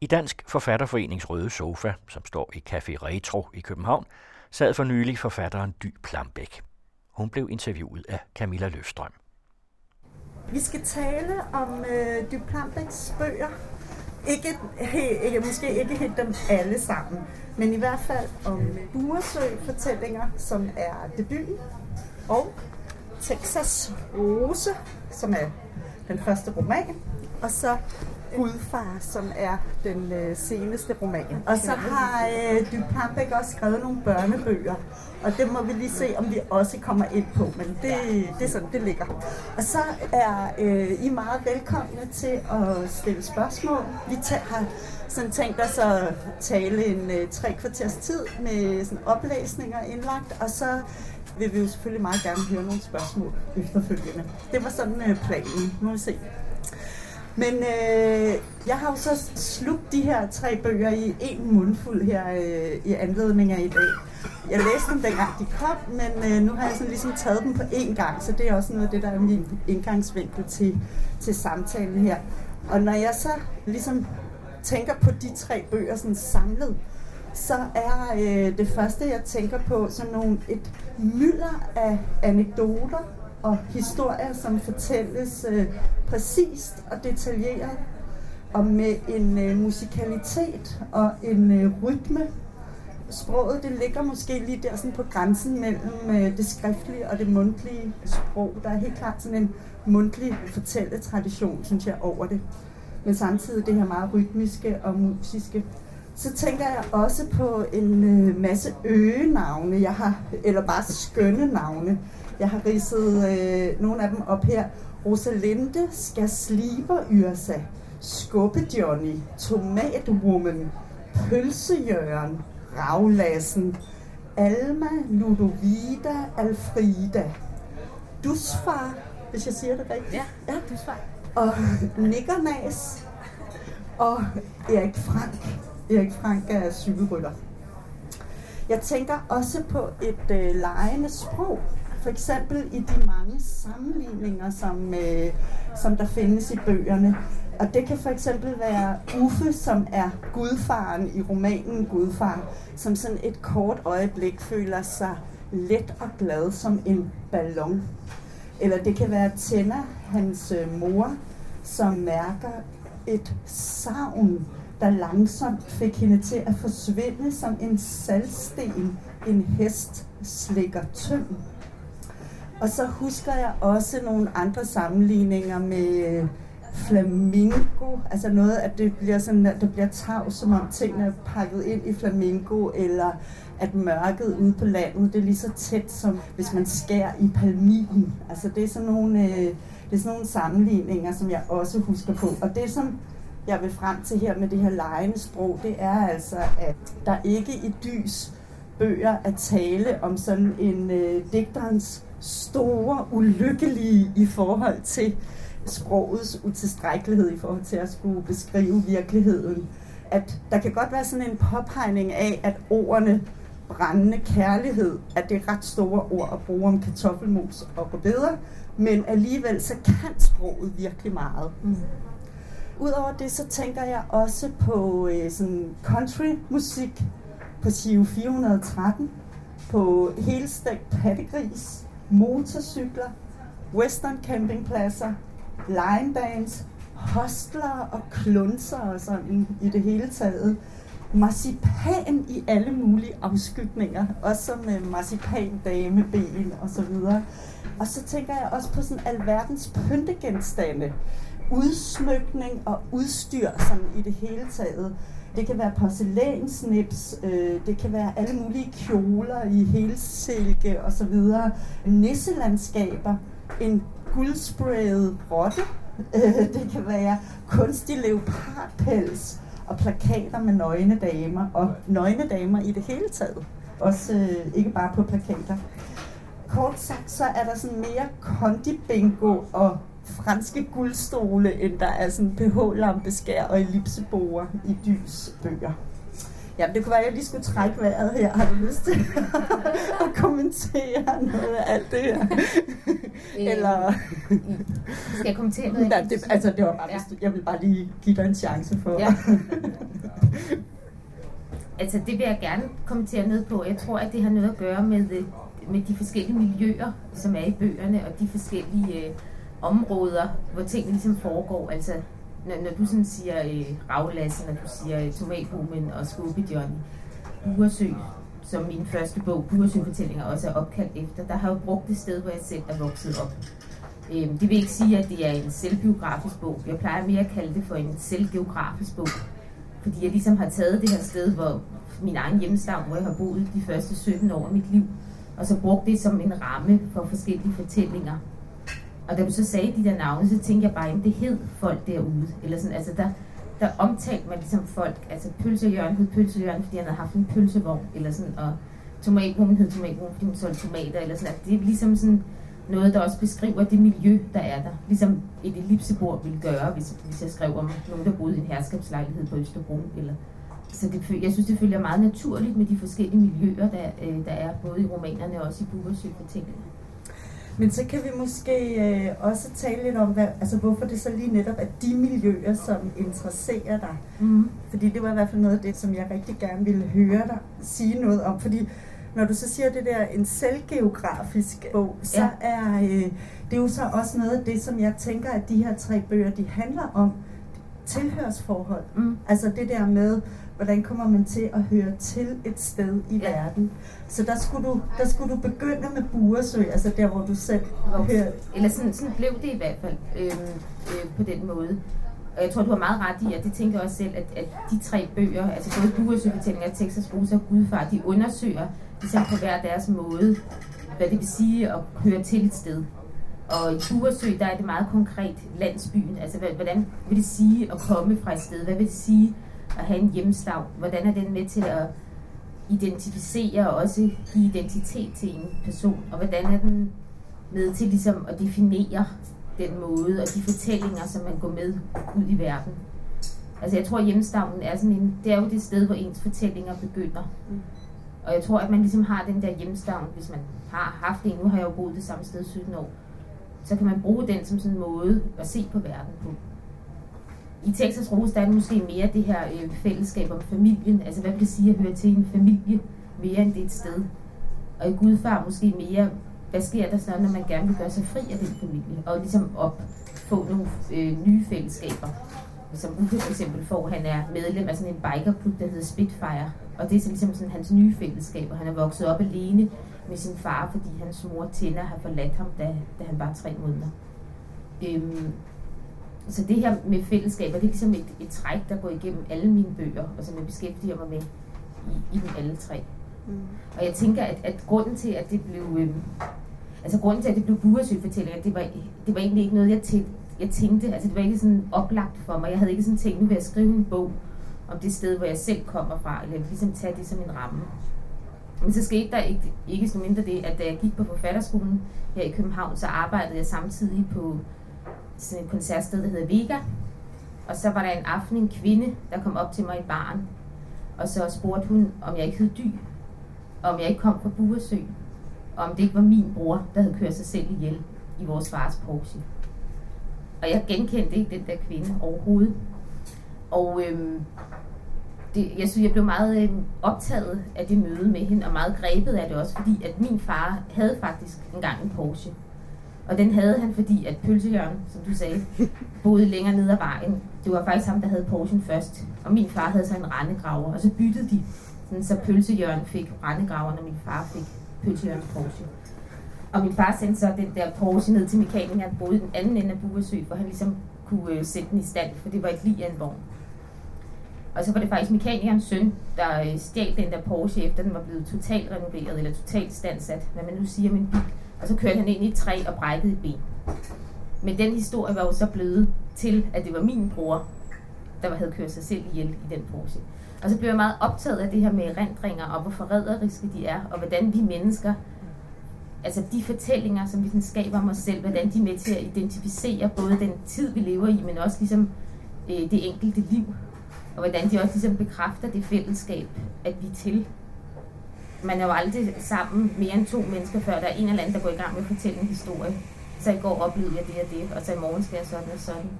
I Dansk Forfatterforenings Røde Sofa, som står i Café Retro i København, sad for nylig forfatteren Dy Plambæk. Hun blev interviewet af Camilla Løfstrøm. Vi skal tale om øh, Dy Plambæks bøger. Ikke, he, ikke, måske ikke helt dem alle sammen, men i hvert fald om Buresø-fortællinger, som er debuten, og Texas Rose, som er den første roman, og så Gudfar, som er den øh, seneste roman. Og så har øh, Dupambæk også skrevet nogle børnebøger, og det må vi lige se, om vi også kommer ind på, men det, det er sådan, det ligger. Og så er øh, I meget velkomne til at stille spørgsmål. Vi har sådan tænkt os at tale en øh, tre kvarters tid med sådan oplæsninger indlagt, og så vil vi jo selvfølgelig meget gerne høre nogle spørgsmål efterfølgende. Det var sådan øh, planen. Nu må vi se. Men øh, jeg har jo så slugt de her tre bøger i en mundfuld her øh, i anledning af i dag. Jeg læste dem dengang de kom, men øh, nu har jeg sådan ligesom taget dem på én gang, så det er også noget af det, der er min indgangsvinkel til, til samtalen her. Og når jeg så ligesom tænker på de tre bøger sådan samlet, så er øh, det første, jeg tænker på, sådan nogle, et mylder af anekdoter og historier, som fortælles øh, præcist og detaljeret, og med en øh, musikalitet og en øh, rytme. Sproget det ligger måske lige der sådan på grænsen mellem øh, det skriftlige og det mundtlige sprog. Der er helt klart sådan en mundtlig fortælletradition, synes jeg, over det. Men samtidig det her meget rytmiske og musiske. Så tænker jeg også på en øh, masse øgenavne, jeg har, eller bare skønne navne. Jeg har ridset øh, nogle af dem op her. Rosalinde skal sliber Yrsa, Skubbe Johnny, Tomatwoman, Pølsejørn, Ravlassen, Alma, Ludovida, Alfrida, Dusfar, hvis jeg siger det rigtigt. Ja, ja Dusfar. Og Nikkernas, og Erik Frank. Erik Frank er cykelrytter. Jeg tænker også på et øh, lejende sprog. For eksempel i de mange sammenligninger, som, øh, som der findes i bøgerne. Og det kan for eksempel være Uffe, som er gudfaren i romanen Gudfar, som sådan et kort øjeblik føler sig let og glad som en ballon. Eller det kan være Tænder, hans øh, mor, som mærker et savn der langsomt fik hende til at forsvinde som en saltsten, en hest slikker tynd. Og så husker jeg også nogle andre sammenligninger med øh, flamingo, altså noget, at det bliver sådan, at det bliver tavs, som om tingene er pakket ind i flamingo, eller at mørket ude på landet, det er lige så tæt, som hvis man skærer i palmin. Altså det er sådan nogle, øh, det er sådan nogle sammenligninger, som jeg også husker på. Og det, som jeg vil frem til her med det her lejende sprog, det er altså, at der ikke i dys bøger at tale om sådan en øh, digterens store ulykkelige i forhold til sprogets utilstrækkelighed i forhold til at skulle beskrive virkeligheden. At der kan godt være sådan en påpegning af, at ordene brændende kærlighed, at det er ret store ord at bruge om kartoffelmos og rødbeder, men alligevel så kan sproget virkelig meget. Mm. Udover det, så tænker jeg også på øh, sådan country-musik på Sio 413, på helstegt pattegris, motorcykler, western campingpladser, linebands, hostler og klunser og sådan i det hele taget. Marcipan i alle mulige afskygninger, også med øh, marcipan dameben og så videre. Og så tænker jeg også på sådan alverdens pyntegenstande udsmykning og udstyr sådan i det hele taget. Det kan være porcelænsnips, øh, det kan være alle mulige kjoler i helsilke og så videre. Nisselandskaber, en guldsprayet rotte, øh, det kan være kunstig leopardpels og plakater med nøgne damer og nøgne damer i det hele taget. Også øh, ikke bare på plakater. Kort sagt, så er der sådan mere kondi-bingo og franske guldstole, end der er sådan pH-lampeskær og ellipseborer i Dys bøger. Ja, det kunne være, at jeg lige skulle trække vejret her. Har du lyst til at kommentere noget af alt det her? Eller... Skal jeg kommentere noget? Ja, det, altså, det var bare, ja. jeg vil bare lige give dig en chance for. Ja. altså, det vil jeg gerne kommentere noget på. Jeg tror, at det har noget at gøre med, med de forskellige miljøer, som er i bøgerne, og de forskellige øh, områder, hvor tingene ligesom foregår. Altså, når, når du sådan siger øh, Ravlasse, når du siger øh, Tomathumen og Skubbe Johnny, Buresø, som min første bog, Buresø-fortællinger, også er opkaldt efter, der har jeg brugt det sted, hvor jeg selv er vokset op. Øh, det vil ikke sige, at det er en selvbiografisk bog. Jeg plejer mere at kalde det for en selvgeografisk bog. Fordi jeg ligesom har taget det her sted, hvor min egen hjemstavn, hvor jeg har boet de første 17 år af mit liv, og så brugt det som en ramme for forskellige fortællinger. Og da du så sagde de der navne, så tænkte jeg bare, at det hed folk derude. Eller sådan, altså der, der omtalte man ligesom folk, altså pølsejørn hed pølsejørn, fordi han havde haft en pølsevogn, eller sådan, og tomatbrumen hed tomatbrumen, fordi hun solgte tomater, eller sådan. Altså, det er ligesom sådan noget, der også beskriver det miljø, der er der. Ligesom et ellipsebord ville gøre, hvis, hvis jeg skrev om nogen, der boede i en herskabslejlighed på Østerbro, eller så det, jeg synes, det følger meget naturligt med de forskellige miljøer, der, øh, der er, både i romanerne og også i Bubersø fortællingerne. Men så kan vi måske øh, også tale lidt om, hvad, altså, hvorfor det så lige netop er de miljøer, som interesserer dig. Mm. Fordi det var i hvert fald noget af det, som jeg rigtig gerne ville høre dig sige noget om. Fordi når du så siger det der en selvgeografisk bog, så ja. er øh, det er jo så også noget af det, som jeg tænker, at de her tre bøger, de handler om tilhørsforhold. Mm. Altså det der med, hvordan kommer man til at høre til et sted i ja. verden. Så der skulle, du, der skulle du begynde med Buresø, altså der, hvor du selv hører. Eller sådan, sådan blev det i hvert fald øh, øh, på den måde. Og jeg tror, du har meget ret i, at det tænker også selv, at, at de tre bøger, altså både Buresø-fortællinger, Texas Rosa og Gudfar, de undersøger ligesom på hver deres måde, hvad det vil sige at høre til et sted. Og i Buresø, der er det meget konkret landsbyen. Altså, hvordan vil det sige at komme fra et sted? Hvad vil det sige at have en hjemstavn? Hvordan er den med til at identificere og også give identitet til en person? Og hvordan er den med til ligesom at definere den måde og de fortællinger, som man går med ud i verden? Altså jeg tror, at hjemstavnen er sådan en, det er jo det sted, hvor ens fortællinger begynder. Mm. Og jeg tror, at man ligesom har den der hjemstavn, hvis man har haft en, nu har jeg jo boet det samme sted 17 år, så kan man bruge den som sådan en måde at se på verden på. I Texas Rose, der er det måske mere det her øh, fællesskab om familien. Altså, hvad vil det sige at høre til en familie mere end det et sted? Og i Gudfar måske mere, hvad sker der så, når man gerne vil gøre sig fri af den familie? Og ligesom op, få nogle øh, nye fællesskaber. Som Uffe for eksempel får, han er medlem af sådan en bikerklub, der hedder Spitfire. Og det er så ligesom sådan hans nye fællesskab, og han er vokset op alene med sin far, fordi hans mor Tina har forladt ham, da, da han var tre måneder. Øhm, så det her med fællesskaber, det er ligesom et, et træk, der går igennem alle mine bøger, og som jeg beskæftiger mig med i, i dem alle tre. Mm. Og jeg tænker, at, at grunden til, at det blev... Øhm, altså grunden til, at det blev buresø-fortællinger, det var, det var egentlig ikke noget, jeg, tænkte, jeg tænkte. Altså det var ikke sådan oplagt for mig. Jeg havde ikke sådan tænkt, nu vil jeg skrive en bog om det sted, hvor jeg selv kommer fra, eller ligesom tage det som en ramme. Men så skete der ikke, ikke så mindre det, at da jeg gik på forfatterskolen her i København, så arbejdede jeg samtidig på sådan et koncertsted, der hedder Vega. Og så var der en aften en kvinde, der kom op til mig i baren. Og så spurgte hun, om jeg ikke hed Dy. Og om jeg ikke kom fra Buresø. Og om det ikke var min bror, der havde kørt sig selv ihjel i vores fars Porsche. Og jeg genkendte ikke den der kvinde overhovedet. Og øhm, det, jeg synes, jeg blev meget øh, optaget af det møde med hende, og meget grebet af det også, fordi at min far havde faktisk engang en Porsche. Og den havde han, fordi at Pølsejørn, som du sagde, boede længere ned ad vejen. Det var faktisk ham, der havde Porschen først. Og min far havde så en rendegraver, og så byttede de, sådan, så Pølsejørn fik rendegraveren, og min far fik Pølsejørns Porsche. Og min far sendte så den der Porsche ned til mekanikeren, der boede i den anden ende af Buresø, hvor han ligesom kunne øh, sætte den i stand, for det var et lige af en vogn. Og så var det faktisk mekanikernes søn, der øh, stjal den der Porsche, efter den var blevet totalt renoveret, eller totalt standsat, hvad man nu siger om en bil. Og så kørte han ind i et træ og brækkede et ben. Men den historie var jo så blevet til, at det var min bror, der havde kørt sig selv ihjel i den proces. Og så blev jeg meget optaget af det her med erindringer, og hvor forræderiske de er, og hvordan vi mennesker, altså de fortællinger, som vi skaber om os selv, hvordan de er med til at identificere både den tid, vi lever i, men også ligesom øh, det enkelte liv. Og hvordan de også ligesom bekræfter det fællesskab, at vi er til. Man er jo aldrig sammen mere end to mennesker, før der er en eller anden, der går i gang med at fortælle en historie. Så i går oplevede jeg det og det, og så i morgen skal jeg sådan og sådan.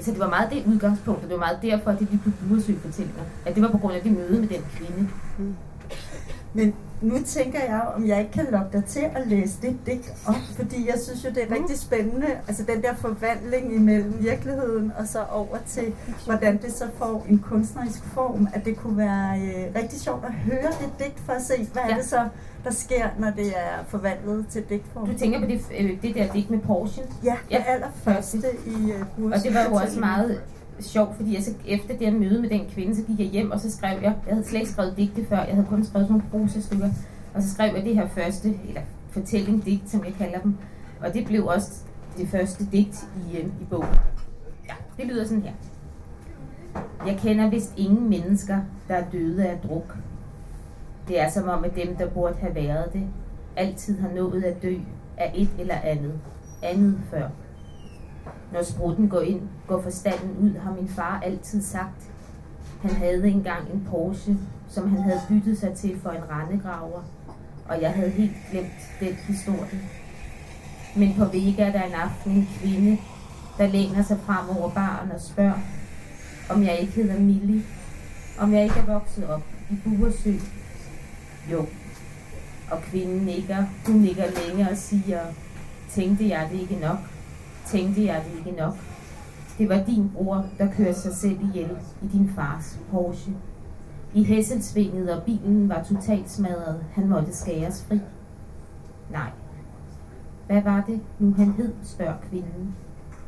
Så det var meget det udgangspunkt, og det var meget derfor, at det lige blev fortællinger. At det var på grund af det møde med den kvinde. Mm. Men nu tænker jeg, om jeg ikke kan lokke dig til at læse det digt op, fordi jeg synes jo, det er mm. rigtig spændende, altså den der forvandling imellem virkeligheden og så over til, hvordan det så får en kunstnerisk form, at det kunne være øh, rigtig sjovt at høre det digt for at se, hvad ja. er det så, der sker, når det er forvandlet til digtform. Du tænker på det, øh, det der digt med Porsche? Ja, det ja. allerførste i øh, Og det var jo også meget sjovt, fordi så efter det møde med den kvinde, så gik jeg hjem, og så skrev jeg, jeg havde slet ikke skrevet digte før, jeg havde kun skrevet sådan nogle prosastykker, og så skrev jeg det her første, eller fortælling digt, som jeg kalder dem, og det blev også det første digt i, øh, i bogen. Ja, det lyder sådan her. Jeg kender vist ingen mennesker, der er døde af druk. Det er som om, at dem, der burde have været det, altid har nået at dø af et eller andet. Andet før. Når sprutten går ind, går forstanden ud, har min far altid sagt. Han havde engang en Porsche, som han havde byttet sig til for en rendegraver, og jeg havde helt glemt den historie. Men på Vega er der en aften en kvinde, der læner sig frem over baren og spørger, om jeg ikke hedder Millie, om jeg ikke er vokset op i Buresø. Jo. Og kvinden nikker, hun nikker længe og siger, tænkte jeg det ikke nok? Tænkte jeg det ikke nok. Det var din bror, der kørte sig selv ihjel i din fars Porsche. I hæsselsvinget, og bilen var totalt smadret. Han måtte skæres fri. Nej. Hvad var det nu han hed, spørger kvinden.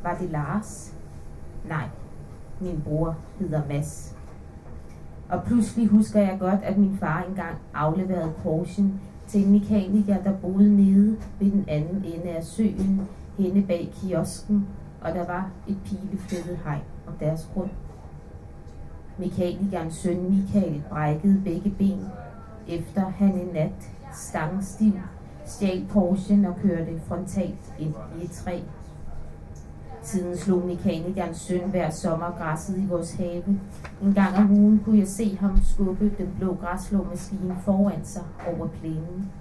Var det Lars? Nej. Min bror hedder Mads. Og pludselig husker jeg godt, at min far engang afleverede Porschen til en mekaniker, der boede nede ved den anden ende af søen henne bag kiosken, og der var et pileflettet hegn om deres grund. Mekanikernes søn Michael brækkede begge ben, efter han en nat stangstiv stjal Porsche'en og kørte frontalt ind i et træ. Siden slog mekanikernes søn hver sommer græsset i vores have. En gang om ugen kunne jeg se ham skubbe den blå græsslåmaskine foran sig over plænen.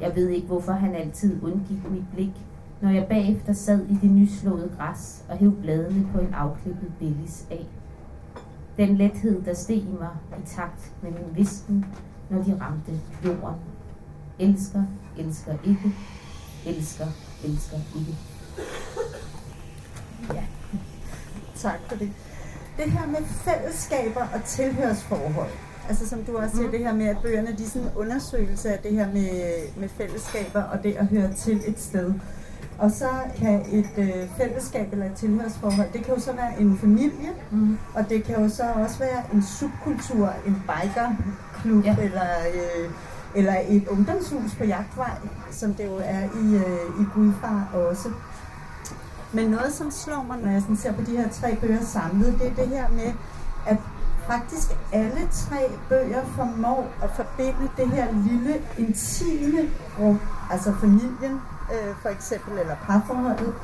Jeg ved ikke, hvorfor han altid undgik mit blik, når jeg bagefter sad i det nyslåede græs og hæv bladene på en afklippet billis af. Den lethed, der steg i mig i takt med min visken, når de ramte jorden. Elsker, elsker ikke. Elsker, elsker ikke. Ja. Tak for det. Det her med fællesskaber og tilhørsforhold. Altså som du også siger, mm. det her med, at bøgerne de er sådan en undersøgelse af det her med, med fællesskaber og det at høre til et sted. Og så kan et øh, fællesskab eller et tilhørsforhold, det kan jo så være en familie, mm. og det kan jo så også være en subkultur, en bikerklub ja. eller, øh, eller et ungdomshus på jagtvej, som det jo er i, øh, i Gudfar også. Men noget, som slår mig, når jeg sådan ser på de her tre bøger samlet, det er det her med, at faktisk alle tre bøger formår at forbinde det her lille, intime rum, altså familien, øh, for eksempel, eller parforholdet,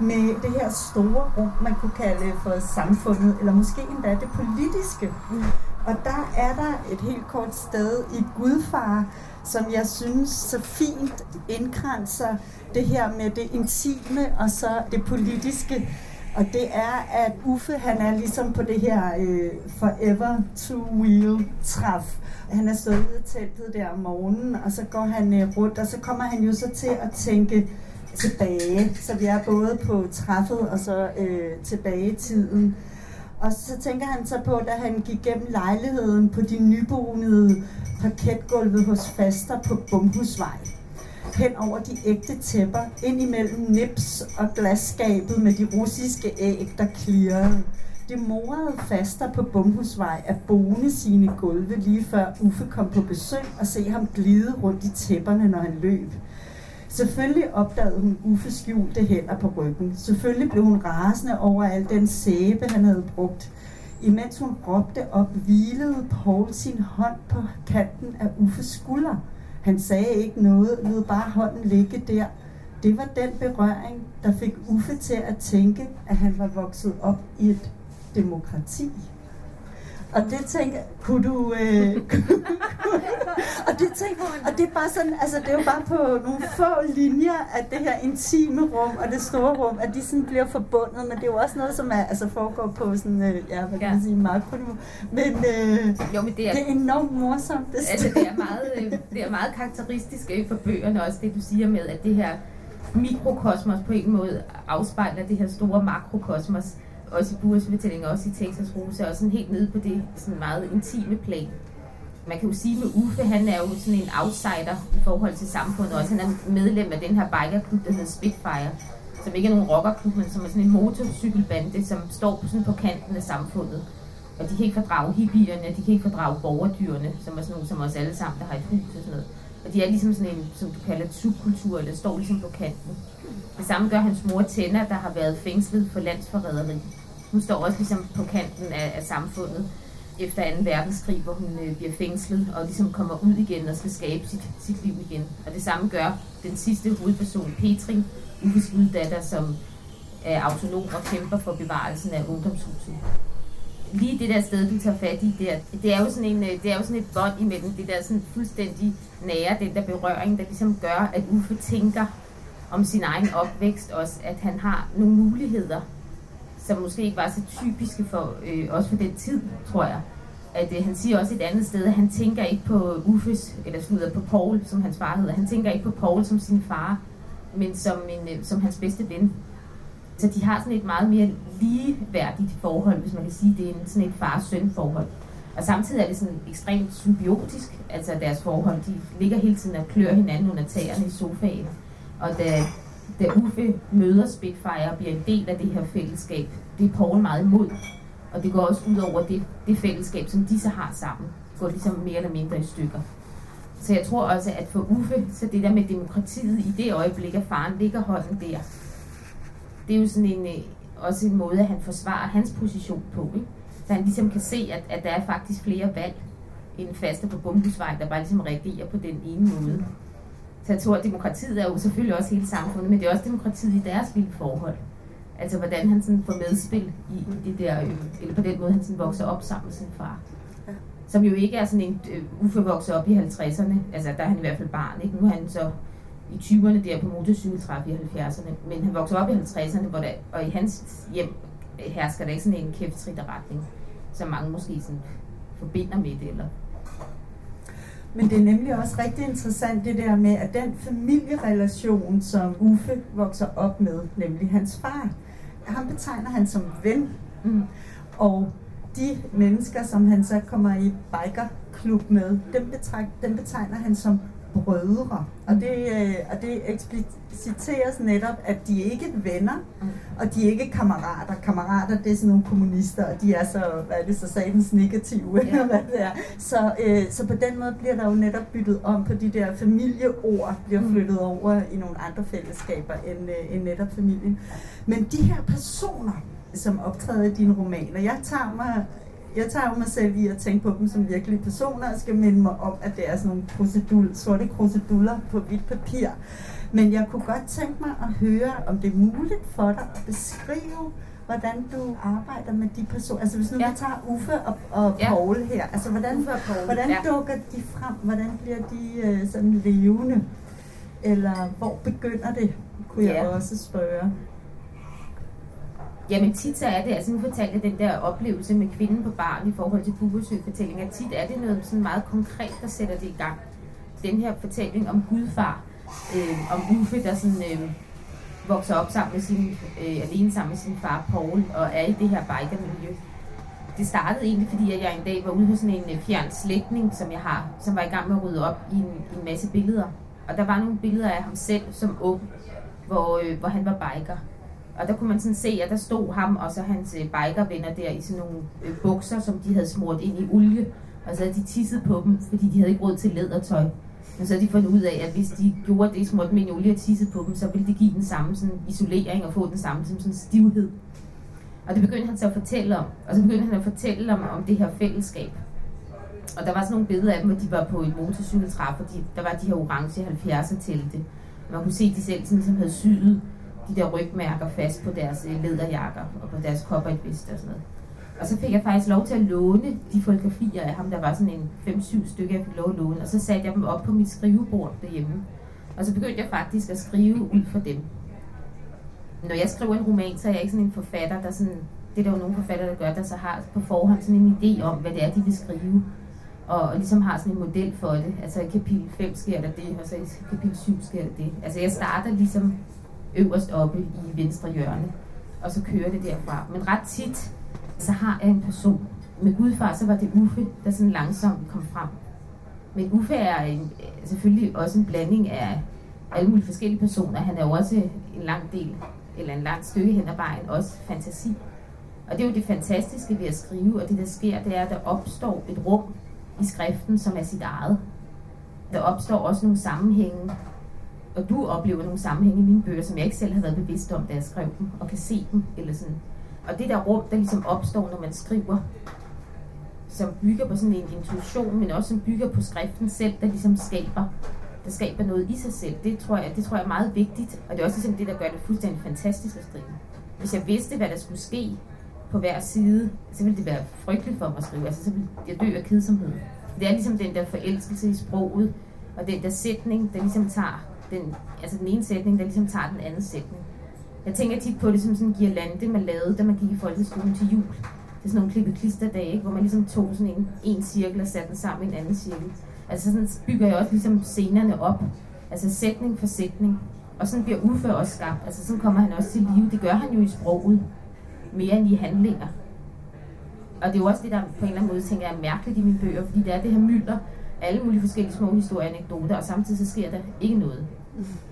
med det her store rum, man kunne kalde for samfundet, eller måske endda det politiske. Mm. Og der er der et helt kort sted i Gudfar, som jeg synes så fint indkranser det her med det intime og så det politiske. Og det er, at Uffe han er ligesom på det her øh, forever to wheel træf. Han er stået ude i teltet der om morgenen, og så går han øh, rundt, og så kommer han jo så til at tænke tilbage. Så vi er både på træffet og så øh, tilbage i tiden. Og så tænker han så på, da han gik gennem lejligheden på de nybonede parketgulvet hos Faster på Bumhusvej. Hen over de ægte tæpper, ind imellem nips og glasskabet med de russiske æg, der klirrede. Det morede faster på Bumhusvej at bone sine gulve lige før Uffe kom på besøg og se ham glide rundt i tæpperne, når han løb. Selvfølgelig opdagede hun Uffe skjulte hænder på ryggen. Selvfølgelig blev hun rasende over al den sæbe, han havde brugt. Imens hun råbte op, hvilede Paul sin hånd på kanten af Uffes skulder. Han sagde ikke noget, lød bare hånden ligge der. Det var den berøring, der fik Uffe til at tænke, at han var vokset op i et demokrati. Og det tænker kunne du... Øh, og, det tænker, og det er bare sådan, altså det er jo bare på nogle få linjer, at det her intime rum og det store rum, at de sådan bliver forbundet, men det er jo også noget, som er, altså foregår på sådan, øh, ja, hvad kan man sige, makroniveau. Men, øh, jo, men det, er, det er enormt morsomt. Det, altså, det, er meget, øh, det er meget karakteristisk for bøgerne også, det du siger med, at det her mikrokosmos på en måde afspejler det her store makrokosmos, også i Buras fortælling, også i Texas Rose, og sådan helt nede på det sådan meget intime plan. Man kan jo sige med Uffe, han er jo sådan en outsider i forhold til samfundet også. Han er medlem af den her bikerklub, der hedder Spitfire, som ikke er nogen rockerklub, men som er sådan en motorcykelbande, som står på, sådan på kanten af samfundet. Og de kan ikke fordrage hippierne, de kan ikke fordrage borgerdyrene, som er sådan nogle som os alle sammen, der har et hus og sådan noget. Og de er ligesom sådan en, som du kalder subkultur, eller står ligesom på kanten. Det samme gør hans mor Tenna, der har været fængslet for landsforræderi. Hun står også ligesom på kanten af, af samfundet efter 2. verdenskrig, hvor hun øh, bliver fængslet og ligesom kommer ud igen og skal skabe sit, sit liv igen. Og det samme gør den sidste hovedperson, Petri, Uffes uddatter, som er autonom og kæmper for bevarelsen af ungdomshuset. Lige det der sted, du tager fat i der, det er jo sådan, en, øh, det er jo sådan et bånd imellem det der sådan fuldstændig nære, den der berøring, der ligesom gør, at Uffe tænker om sin egen opvækst også, at han har nogle muligheder, som måske ikke var så typiske for, øh, også for den tid, tror jeg. At øh, han siger også et andet sted, at han tænker ikke på Uffes, eller sådan på Paul, som hans far hedder. Han tænker ikke på Paul som sin far, men som, en, øh, som hans bedste ven. Så de har sådan et meget mere ligeværdigt forhold, hvis man kan sige, det er en, sådan et far-søn forhold. Og samtidig er det sådan ekstremt symbiotisk, altså deres forhold. De ligger hele tiden og klør hinanden under tæerne i sofaen. Og da, da Uffe møder Spitfire og bliver en del af det her fællesskab, det er Paul meget imod. Og det går også ud over det, det fællesskab, som de så har sammen. Det går ligesom mere eller mindre i stykker. Så jeg tror også, at for Uffe, så det der med demokratiet i det øjeblik, at faren ligger hånden der, det er jo sådan en, øh, også en måde, at han forsvarer hans position på. Ikke? Så han ligesom kan se, at, at der er faktisk flere valg end faste på Bumbusvej, der bare ligesom reagerer på den ene måde. Så jeg tror, at demokratiet er jo selvfølgelig også hele samfundet, men det er også demokratiet i deres vilde forhold. Altså hvordan han sådan får medspil i det der, øh, eller på den måde, han sådan vokser op sammen med sin far. Som jo ikke er sådan en uh, Uffe vokser op i 50'erne, altså der er han i hvert fald barn, ikke? Nu er han så i 20'erne der på motorcykeltræf i 70'erne, men han vokser op i 50'erne, hvor der, og i hans hjem hersker der ikke sådan en retning, som mange måske sådan forbinder med det, eller men det er nemlig også rigtig interessant det der med, at den familierelation, som Uffe vokser op med, nemlig hans far, ham betegner han som ven. Mm. Og de mennesker, som han så kommer i bikerklub med, dem, betrag, dem betegner han som brødre. Og det, øh, og det ekspliciteres netop, at de ikke er venner, mm. og de er ikke kammerater. Kammerater, det er sådan nogle kommunister, og de er så, hvad er det, så satans negative, ja. hvad det er. Så, øh, så på den måde bliver der jo netop byttet om på de der familieord, bliver mm. flyttet over i nogle andre fællesskaber end, øh, end netop familien. Men de her personer, som optræder i dine romaner, jeg tager mig jeg tager jo mig selv i at tænke på dem som virkelige personer, og skal minde mig om, at det er sådan nogle krusedul, sorte kruseduller på hvidt papir. Men jeg kunne godt tænke mig at høre, om det er muligt for dig at beskrive, hvordan du arbejder med de personer. Altså hvis nu ja. vi tager Uffe og, og ja. Paul her, altså hvordan, og Paul. hvordan ja. dukker de frem? Hvordan bliver de uh, sådan levende? Eller hvor begynder det, kunne ja. jeg også spørge. Jamen tit så er det, altså nu fortalte jeg den der oplevelse med kvinden på barn i forhold til fortælling, at tit er det noget sådan meget konkret, der sætter det i gang. Den her fortælling om gudfar, øh, om Uffe, der sådan øh, vokser op sammen med sin, øh, alene sammen med sin far Paul, og er i det her bikermiljø. Det startede egentlig, fordi jeg en dag var ude hos sådan en øh, fjern slægtning, som jeg har, som var i gang med at rydde op i en, en masse billeder. Og der var nogle billeder af ham selv som ung, hvor, øh, hvor han var biker. Og der kunne man sådan se, at der stod ham og så hans øh, bikervenner der i sådan nogle øh, bukser, som de havde smurt ind i olie. Og så havde de tisset på dem, fordi de havde ikke råd til lædertøj. Men så havde de fundet ud af, at hvis de gjorde det, smurt dem ind i olie og tisset på dem, så ville det give den samme sådan, isolering og få den samme sådan, stivhed. Og det begyndte han så at fortælle om. Og så begyndte han at fortælle om, om det her fællesskab. Og der var sådan nogle billeder af dem, hvor de var på en motorcykeltræf, og de, der var de her orange 70'er telte. Man kunne se, at de selv sådan, som havde syet de der rygmærker fast på deres øh, lederjakker og på deres kopper og sådan noget. Og så fik jeg faktisk lov til at låne de fotografier af ham. Der var sådan en 5-7 stykker, jeg fik lov at låne. Og så satte jeg dem op på mit skrivebord derhjemme. Og så begyndte jeg faktisk at skrive ud for dem. Når jeg skriver en roman, så er jeg ikke sådan en forfatter, der sådan... Det er der jo nogle forfattere, der gør, der så har på forhånd sådan en idé om, hvad det er, de vil skrive. Og, og ligesom har sådan en model for det. Altså i kapitel 5 sker der det, og så i kapitel 7 sker der det. Altså jeg starter ligesom øverst oppe i venstre hjørne, og så kører det derfra. Men ret tit, så har jeg en person. Med Gudfar, så var det Uffe, der sådan langsomt kom frem. Men Uffe er en, selvfølgelig også en blanding af alle mulige forskellige personer. Han er jo også en lang del, eller en lang stykke hen ad vejen, også fantasi. Og det er jo det fantastiske ved at skrive, og det der sker, det er, at der opstår et rum i skriften, som er sit eget. Der opstår også nogle sammenhænge, og du oplever nogle sammenhænge i mine bøger, som jeg ikke selv har været bevidst om, da jeg skrev dem, og kan se dem, eller sådan. Og det der rum, der ligesom opstår, når man skriver, som bygger på sådan en intuition, men også som bygger på skriften selv, der ligesom skaber, der skaber noget i sig selv. Det tror jeg, det tror jeg er meget vigtigt, og det er også ligesom det, der gør det fuldstændig fantastisk at skrive. Hvis jeg vidste, hvad der skulle ske på hver side, så ville det være frygteligt for mig at skrive. Altså, så ville jeg dø af kedsomhed. Det er ligesom den der forelskelse i sproget, og den der sætning, der ligesom tager den, altså den ene sætning, der ligesom tager den anden sætning. Jeg tænker tit på det som sådan en girlande, man lavede, da man gik i folkeskolen til jul. Det er sådan nogle klippe klisterdage, ikke? hvor man ligesom tog sådan en, en cirkel og satte den sammen i en anden cirkel. Altså sådan bygger jeg også ligesom scenerne op. Altså sætning for sætning. Og sådan bliver Uffe også skabt. Altså sådan kommer han også til live. Det gør han jo i sproget. Mere end i handlinger. Og det er jo også det, der på en eller anden måde tænker jeg er mærkeligt i mine bøger, fordi det er det her mylder alle mulige forskellige små historier og anekdoter, og samtidig så sker der ikke noget.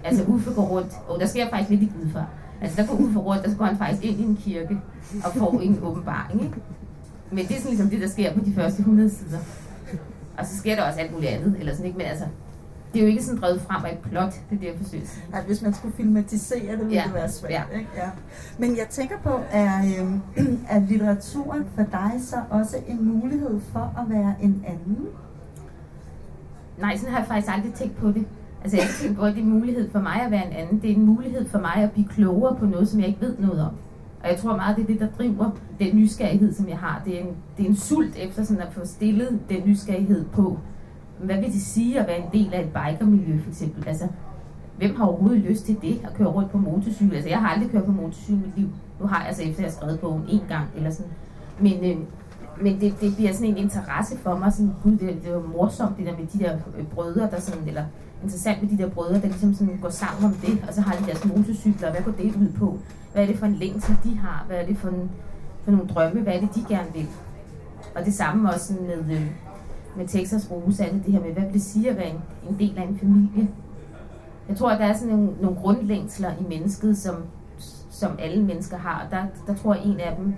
Altså Uffe går rundt, og der sker faktisk lidt i Gudfar. Altså der går Uffe rundt, og så går han faktisk ind i en kirke og får en åbenbaring. Ikke? Men det er sådan ligesom det, der sker på de første 100 sider. Og så sker der også alt muligt andet, eller sådan ikke, men altså, det er jo ikke sådan drevet frem af et plot, det er det, jeg forsøger. Nej, hvis man skulle filmatisere det, ville Ja, det være svært. ja. Ikke? Ja. Men jeg tænker på, er, øhm, er litteraturen for dig så også en mulighed for at være en anden? Nej, sådan har jeg faktisk aldrig tænkt på det. Altså jeg tænker hvor det er en mulighed for mig at være en anden. Det er en mulighed for mig at blive klogere på noget, som jeg ikke ved noget om. Og jeg tror meget, det er det, der driver den nysgerrighed, som jeg har. Det er en, det er en sult efter sådan at få stillet den nysgerrighed på, hvad vil det sige at være en del af et bikermiljø for eksempel? Altså, hvem har overhovedet lyst til det, at køre rundt på motorcykel? Altså, jeg har aldrig kørt på motorcykel i mit liv. Nu har jeg altså efter, at jeg har skrevet bogen en gang eller sådan. Men, øh, men det, det bliver sådan en interesse for mig, sådan, gud, det, det var morsomt, det der med de der øh, brødre, der sådan, eller interessant med de der brødre, der ligesom sådan går sammen om det, og så har de deres motorcykler, og hvad går det ud på? Hvad er det for en længsel, de har? Hvad er det for, en, for nogle drømme? Hvad er det, de gerne vil? Og det samme også sådan med, øh, med Texas Rose, alt det det her med, hvad vil det sige at være en, en del af en familie? Jeg tror, at der er sådan nogle, nogle grundlængsler i mennesket, som, som alle mennesker har. Og der, der tror jeg, en af dem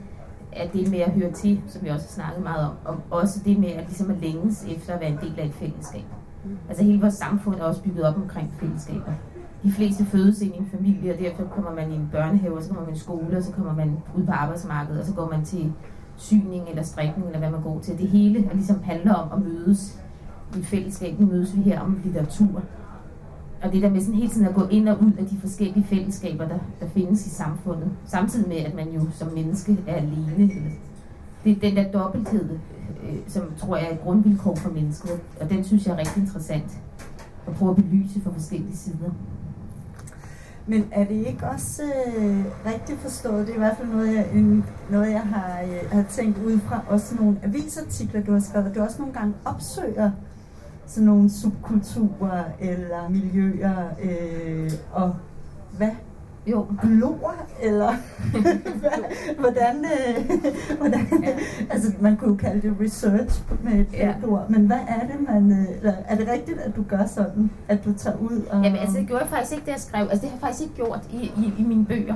er det med at høre til, som vi også har snakket meget om, og også det med at, ligesom at længes efter at være en del af et fællesskab. Mm-hmm. Altså hele vores samfund er også bygget op omkring fællesskaber. De fleste fødes ind i en familie, og derfor kommer man i en børnehave, og så kommer man i skole, og så kommer man ud på arbejdsmarkedet, og så går man til syning eller strikning, eller hvad man går til. Det hele er ligesom handler om at mødes i fællesskab. Nu mødes vi her om litteratur. Og det der med sådan hele tiden at gå ind og ud af de forskellige fællesskaber, der, der findes i samfundet. Samtidig med, at man jo som menneske er alene. Det er den der dobbelthed, Øh, som tror jeg er et grundvilkår for mennesket. Og den synes jeg er rigtig interessant at prøve at belyse fra forskellige sider. Men er det ikke også øh, rigtigt forstået? Det er i hvert fald noget, jeg, en, noget, jeg har, øh, har tænkt ud fra også nogle avisartikler, du har skrevet. Du også nogle gange opsøger sådan nogle subkulturer eller miljøer, øh, og hvad? Jo, Glor, eller hvordan, øh, hvordan altså man kunne jo kalde det research med et Ja. ja. ord, men hvad er det, man, øh, eller er det rigtigt, at du gør sådan, at du tager ud og... Jamen altså, det gjorde jeg faktisk ikke, da jeg skrev. Altså, det har jeg faktisk ikke gjort i, i, i mine bøger.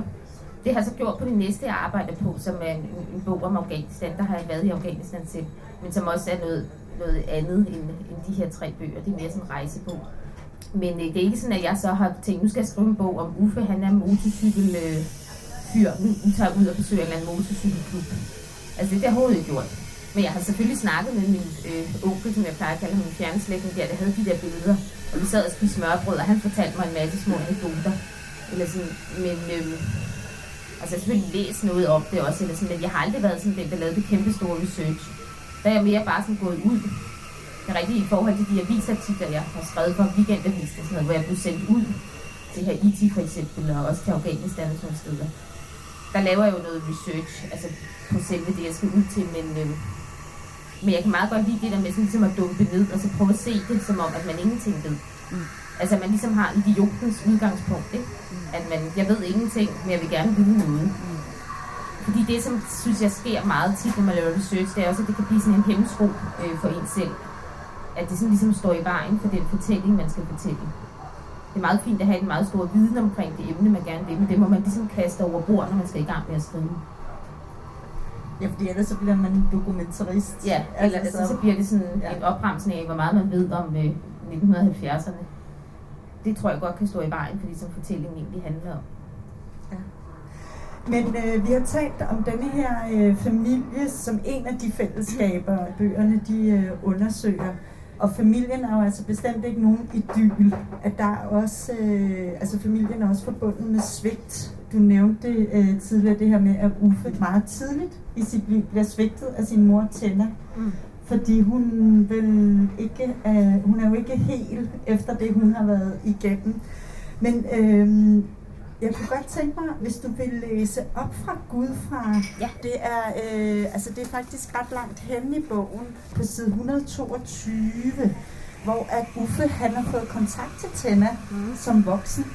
Det har jeg så gjort på det næste, jeg arbejder på, som er en, en bog om Afghanistan. Der har jeg været i Afghanistan selv, men som også er noget, noget andet end, end de her tre bøger. Det er mere sådan en rejsebog. Men øh, det er ikke sådan, at jeg så har tænkt, nu skal jeg skrive en bog om Uffe, han er motorcykel øh, fyr. Nu, tager jeg ud og besøger en eller anden motorcykelklub. Altså det er har jeg overhovedet ikke gjort. Men jeg har selvfølgelig snakket med min øh, onkel, som jeg plejer at kalde ham, min fjernslægtning der, der havde de der billeder. Og vi sad og spiste smørbrød, og han fortalte mig en masse små anekdoter. Eller sådan, men, øh, Altså jeg har selvfølgelig læst noget om det også, eller sådan, men jeg har aldrig været sådan den, der lavede det kæmpe store research. Der er jeg mere bare sådan gået ud. Det er rigtigt i forhold til de avisartikler, jeg har skrevet for weekendavisen, sådan noget, hvor jeg blev sendt ud til her IT for eksempel, og også til Afghanistan og sådan steder. Der laver jeg jo noget research, altså på selve det, jeg skal ud til, men, øh, men jeg kan meget godt lide det der med sådan, ligesom at dumpe ned, og så prøve at se det, som om, at man ingenting ved. Mm. Altså man ligesom har idiotens udgangspunkt, ikke? Mm. At man, jeg ved ingenting, men jeg vil gerne vide noget. Mm. Fordi det, som synes jeg sker meget tit, når man laver research, det er også, at det kan blive sådan en hemsko øh, for en selv. At det sådan ligesom står i vejen for den fortælling, man skal fortælle. Det er meget fint at have en meget stor viden omkring det emne, man gerne vil, men det må man ligesom kaste over bord, når man skal i gang med at skrive. Ja, fordi ellers så bliver man dokumentarist. Ja, eller altså, så, så bliver det sådan ja. en opremsning af, hvor meget man ved om øh, 1970'erne. Det tror jeg godt kan stå i vejen for det, som fortællingen egentlig handler om. Ja. Men øh, vi har talt om denne her øh, familie som en af de fællesskaber, bøgerne de øh, undersøger. Og familien er jo altså bestemt ikke nogen idyl. At der er også, øh, altså familien er også forbundet med svigt. Du nævnte øh, tidligere det her med, at Uffe meget tidligt i sit liv bliver svigtet af sin mor Tenna. Mm. Fordi hun, vil ikke, øh, hun er jo ikke helt efter det, hun har været igennem. Men øh, jeg kunne godt tænke mig, hvis du vil læse op fra Gud fra. Ja. Det er, øh, altså det er faktisk ret langt hen i bogen på side 122, hvor at Uffe han har fået kontakt til Tenna mm. som voksen.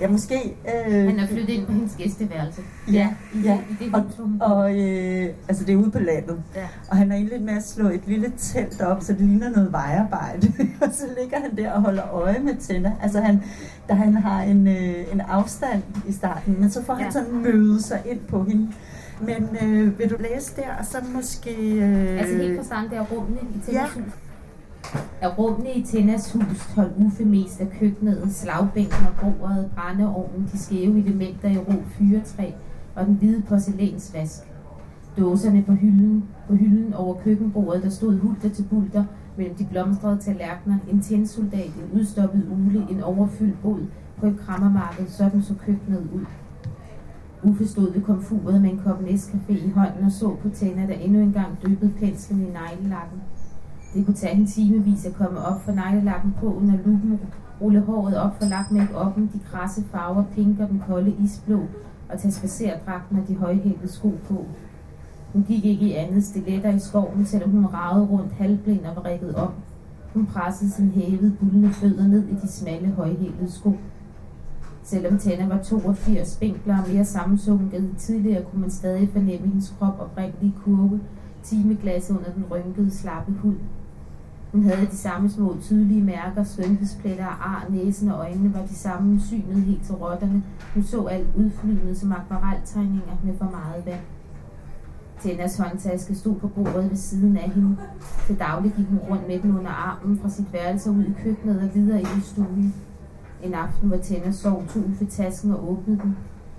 Ja, måske... Øh, han er flyttet ind på hendes gæsteværelse. Ja, i, ja. I det og, og øh, altså det er ude på landet. Ja. Og han er egentlig med at slå et lille telt op, så det ligner noget vejarbejde. og så ligger han der og holder øje med Tina. Altså han, da han har en, øh, en afstand i starten, men så får ja. han sådan møde sig ind på hende. Men øh, vil du læse der, og så måske... Øh, altså helt fra starten, der rummene i Tinas ja hus. Af rummene i Tennas hus holdt Uffe mest af køkkenet, slagbænken og bordet, brændeovnen, de skæve elementer i ro fyretræ og den hvide porcelænsvask. Dåserne på hylden, på hylden over køkkenbordet, der stod hulter til bulter mellem de blomstrede tallerkener, en tændsoldat, en udstoppet ule, en overfyldt bod på et krammermarked, sådan så køkkenet ud. Uffe stod ved komfuret med en kop Nescafé i hånden og så på Tænder, der endnu engang dyppede penslen i neglelakken. Det kunne tage en timevis at komme op for neglelakken på under lupen, rulle håret op for lagt med oppen, de krasse farver, pink og den kolde isblå, og tage spacerdragten og de højhældede sko på. Hun gik ikke i andet stiletter i skoven, selvom hun ragede rundt halvblind og var rækket op. Hun pressede sin hævede, bullende fødder ned i de smalle, højhælede sko. Selvom Tanna var 82, spinkler og mere sammensunket tidligere, kunne man stadig fornemme hendes krop oprindelige kurve, timeglasset under den rynkede, slappe hud. Hun havde de samme små tydelige mærker, skønhedspletter og ar, næsen og øjnene var de samme synet helt til rotterne. Hun så alt udflydende som akvareltegninger med for meget vand. Tennas håndtaske stod på bordet ved siden af hende. Til daglig gik hun rundt med den under armen fra sit værelse ud i køkkenet og videre ind i stuen. En aften, hvor Tenna sov, tog for tasken og åbnede den.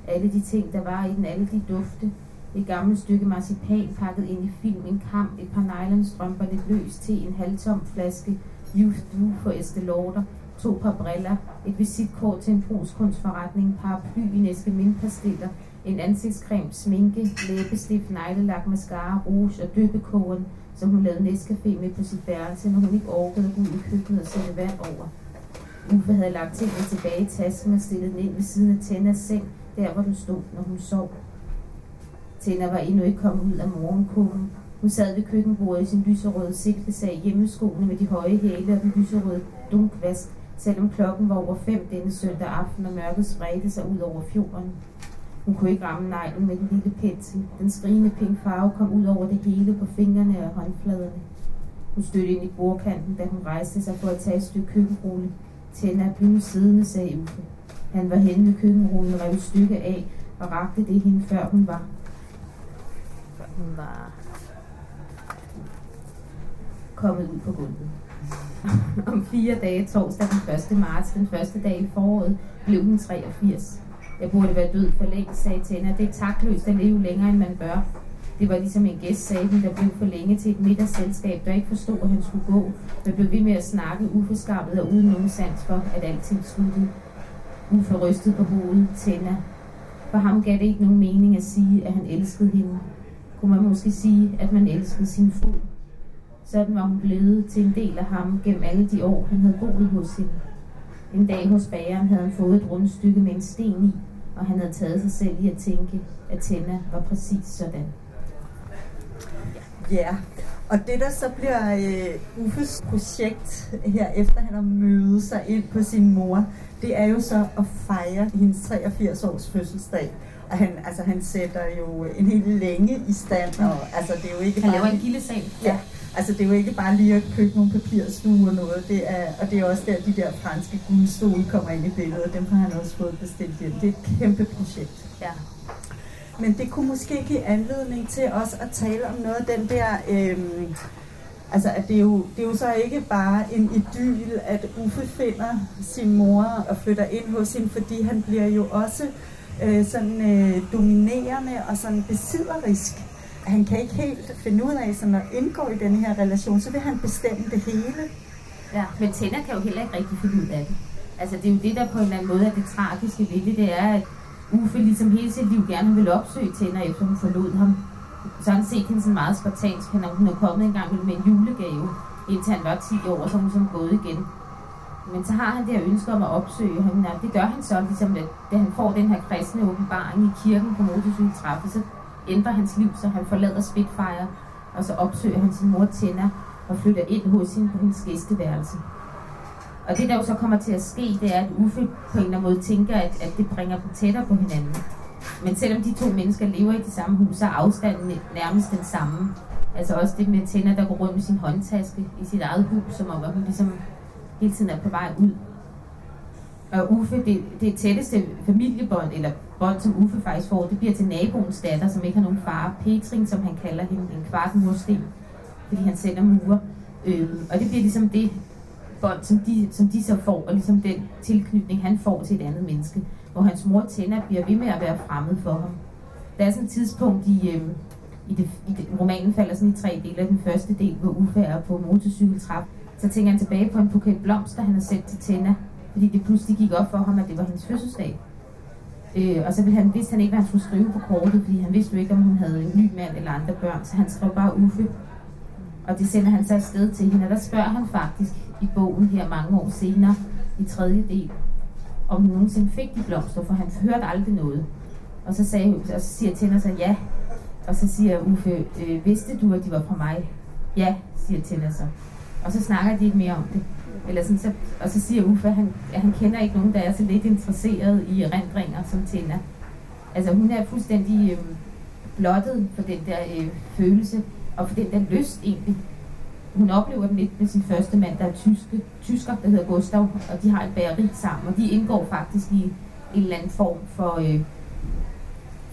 Alle de ting, der var i den, alle de dufte, et gammelt stykke marcipan pakket ind i film, en kam, et par nylonstrømper, lidt løs til, en halvtom flaske Youth Du for Estée to par briller, et visitkort til en brugskunstforretning, en paraply i næske mindpastiller, en ansigtscreme, sminke, læbestift, neglelak, mascara, rouge og døbekåren, som hun lavede næstcafé med på sit værelse, når hun ikke orkede at gå ud i køkkenet og sætte vand over. Uffe havde lagt tingene tilbage i tasken og stillet den ind ved siden af Tennas seng, der hvor den stod, når hun sov. Tina var endnu ikke kommet ud af morgenkummen. Hun sad ved køkkenbordet i sin lyserøde silkesag hjemmeskoene med de høje hæle og den lyserøde dunkvask, selvom klokken var over fem denne søndag aften, og mørket spredte sig ud over fjorden. Hun kunne ikke ramme neglen med den lille pensel. Den skrigende pink farve kom ud over det hele på fingrene og håndfladerne. Hun stødte ind i bordkanten, da hun rejste sig for at tage et stykke køkkenrulle. Tænder blev siddende, sagde Uffe. Han var henne ved køkkenrullen, rev et stykke af og rakte det hende, før hun var hun var kommet ud på gulvet. Om fire dage, torsdag den 1. marts, den første dag i foråret, blev hun 83. Jeg burde være død for længe, sagde Tænder. Det er takløst at leve længere, end man bør. Det var ligesom en gæst, sagde hun, der blev for længe til et middagsselskab, der ikke forstod, at han skulle gå, men blev ved med at snakke uforskammet og uden nogen sans for, at alting sluttede. Uffe rystede på hovedet. Tænder. For ham gav det ikke nogen mening at sige, at han elskede hende. Kunne man måske sige, at man elskede sin fod. Sådan var hun blevet til en del af ham gennem alle de år, han havde boet hos hende. En dag hos bageren havde han fået et rundstykke med en sten i, og han havde taget sig selv i at tænke, at Tenna var præcis sådan. Ja, og det der så bliver uh, Uffes projekt her, efter han har mødet sig ind på sin mor, det er jo så at fejre hendes 83 års fødselsdag. Han, altså, han sætter jo en hel længe i stand, og altså, det er jo ikke Han bare... laver en gildesal. Ja, altså det er jo ikke bare lige at købe nogle papirstue og noget, det er, og det er også der, de der franske guldstole kommer ind i billedet, og dem har han også fået bestilt hjem. Det er et kæmpe projekt. Ja. Men det kunne måske give anledning til også at tale om noget af den der... Øhm, altså, at det, er jo, det er jo så ikke bare en idyl, at Uffe finder sin mor og flytter ind hos hende, fordi han bliver jo også øh, Øh, sådan øh, dominerende og sådan besidderisk. Han kan ikke helt finde ud af sådan at indgå i den her relation, så vil han bestemme det hele. Ja, men Tenna kan jo heller ikke rigtig finde ud af det. Altså, det er jo det, der på en eller anden måde er det tragiske ved det, det er, at Uffe ligesom hele sit liv gerne vil opsøge Tenna, efter hun forlod ham. Så han set hende sådan meget spartansk. Han hun er kommet en gang med en julegave, indtil han var 10 år, og så er hun sådan gået igen. Men så har han det her ønske om at opsøge hende, og det gør han så, ligesom at, da han får den her kristne åbenbaring i kirken på motorcykeltraffet, så ændrer hans liv, så han forlader Spitfire, og så opsøger han sin mor Tina og flytter ind hos hende på hendes gæsteværelse. Og det der jo så kommer til at ske, det er, at Uffe på en eller anden måde tænker, at, at det bringer dem tættere på hinanden. Men selvom de to mennesker lever i det samme hus, så er afstanden nærmest den samme. Altså også det med Tina, der går rundt med sin håndtaske i sit eget hus, som om at hun ligesom hele tiden er på vej ud. Og Uffe, det, det tætteste familiebånd, eller bånd, som Uffe faktisk får, det bliver til naboens datter, som ikke har nogen far. Petrin, som han kalder hende, en kvart mursten, fordi han sender mure. Øhm, og det bliver ligesom det bånd, som de, som de så får, og ligesom den tilknytning, han får til et andet menneske. Hvor hans mor Tenna bliver ved med at være fremmed for ham. Der er sådan et tidspunkt i, øhm, i, det, i det, romanen falder sådan i tre dele. Den første del, hvor Uffe er på motorcykeltrap, så tænker han tilbage på en buket blomster, han har sendt til Tina, fordi det pludselig gik op for ham, at det var hendes fødselsdag. Øh, og så ville han, vidste han ikke, hvad han skulle skrive på kortet, fordi han vidste jo ikke, om hun havde en ny mand eller andre børn, så han skrev bare Uffe. Og det sender han så afsted til hende, og der spørger han faktisk i bogen her mange år senere, i tredje del, om hun nogensinde fik de blomster, for han hørte aldrig noget. Og så, sagde, og så siger Tina så ja, og så siger Uffe, øh, vidste du, at de var fra mig? Ja, siger Tina så. Og så snakker de ikke mere om det. Eller sådan, så, og så siger Uffe, at han, at han kender ikke nogen, der er så lidt interesseret i erindringer som Tina. Altså hun er fuldstændig øh, blottet for den der øh, følelse, og for den der lyst egentlig. Hun oplever den lidt med sin første mand, der er tyske, tysker, der hedder Gustav, og de har et bageri sammen, og de indgår faktisk i en eller anden form for, øh,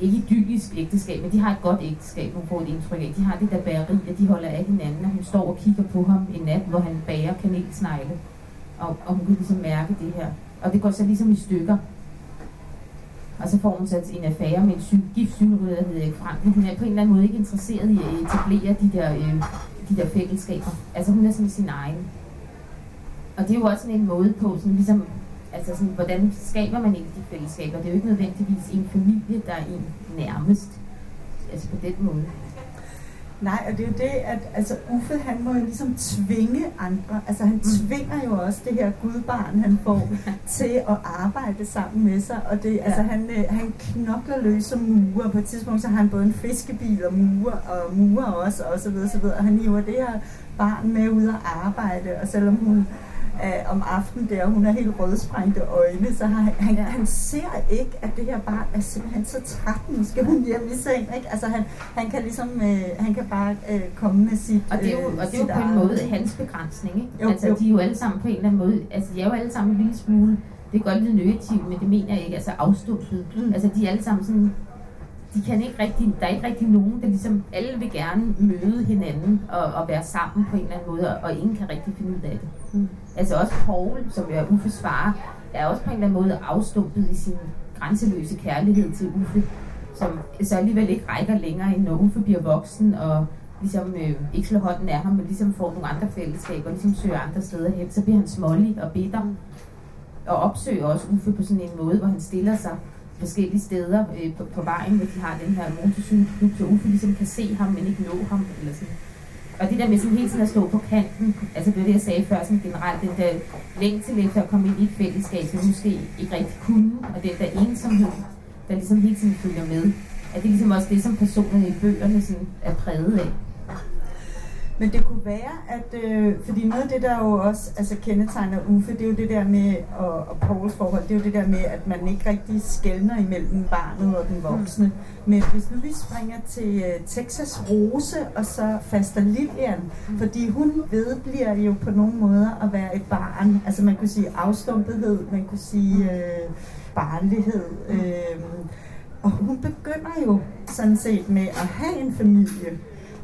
ikke idyllisk ægteskab, men de har et godt ægteskab, hun får et indtryk af. De har det der bageri, og de holder af hinanden, og hun står og kigger på ham en nat, hvor han bager kanelsnegle, og, og hun kan ligesom mærke det her. Og det går så ligesom i stykker. Og så får hun sat en affære med en syg, gift der hedder Erik Frank. Men hun er på en eller anden måde ikke interesseret i at etablere de der, øh, de der fællesskaber. Altså hun er sådan sin egen. Og det er jo også sådan en måde på, sådan ligesom, altså sådan, hvordan skaber man egentlig de fællesskaber? Det er jo ikke nødvendigvis en familie, der er en nærmest. Altså på den måde. Nej, og det er jo det, at altså, Uffe, han må jo ligesom tvinge andre. Altså, han tvinger jo også det her gudbarn, han får, til at arbejde sammen med sig. Og det, ja. altså, han, øh, han knokler løs som murer. På et tidspunkt, så har han både en fiskebil og murer, og murer også, og så videre, så videre. Og han hiver det her barn med ud at arbejde, og selvom hun øh, om aftenen der, hun har helt rødsprængte øjne, så har han, ja. han ser ikke, at det her barn er simpelthen så træt, nu skal hun hjem i seng, ikke? Altså han, han kan ligesom, øh, han kan bare øh, komme med sit Og det er jo, øh, og det er jo på en måde hans begrænsning, ikke? Jo, altså jo. de er jo alle sammen på en eller anden måde, altså de er jo alle sammen en lille smule, det kan godt lyde negativt, men det mener jeg ikke, altså afstumpet. Mm. Altså de er alle sammen sådan, de kan ikke rigtig, der er ikke rigtig nogen, der ligesom, alle vil gerne møde hinanden og, og være sammen på en eller anden måde, og, og ingen kan rigtig finde ud af det. Mm. Altså også Paul, som er Uffes far, er også på en eller anden måde afstumpet i sin grænseløse kærlighed til Uffe, som så alligevel ikke rækker længere, end når Uffe bliver voksen og ligesom øh, ikke slår hånden af ham, men ligesom får nogle andre fællesskaber, ligesom søger andre steder hen, så bliver han smålig og bitter. Og opsøger også Uffe på sådan en måde, hvor han stiller sig forskellige steder øh, på, på vejen, hvor de har den her motorcykelklub, så Uffe ligesom kan se ham, men ikke nå ham. Eller sådan. Og det der med sådan hele tiden at stå på kanten, altså det var det, jeg sagde før, sådan generelt, den der længsel efter at komme ind i et fællesskab, som måske ikke rigtig kunne, og den der ensomhed, der ligesom hele tiden følger med, at det er ligesom også det, som personerne i bøgerne sådan er præget af. Men det kunne være, at, øh, fordi noget af det, der jo også altså, kendetegner Uffe, det er jo det der med, og, og Pauls forhold, det er jo det der med, at man ikke rigtig skældner imellem barnet og den voksne. Mm. Men hvis nu vi springer til uh, Texas Rose og så Faster Lilian, mm. fordi hun vedbliver jo på nogle måder at være et barn. Altså man kunne sige afstumpethed, man kunne sige øh, barnlighed. Øh, og hun begynder jo sådan set med at have en familie.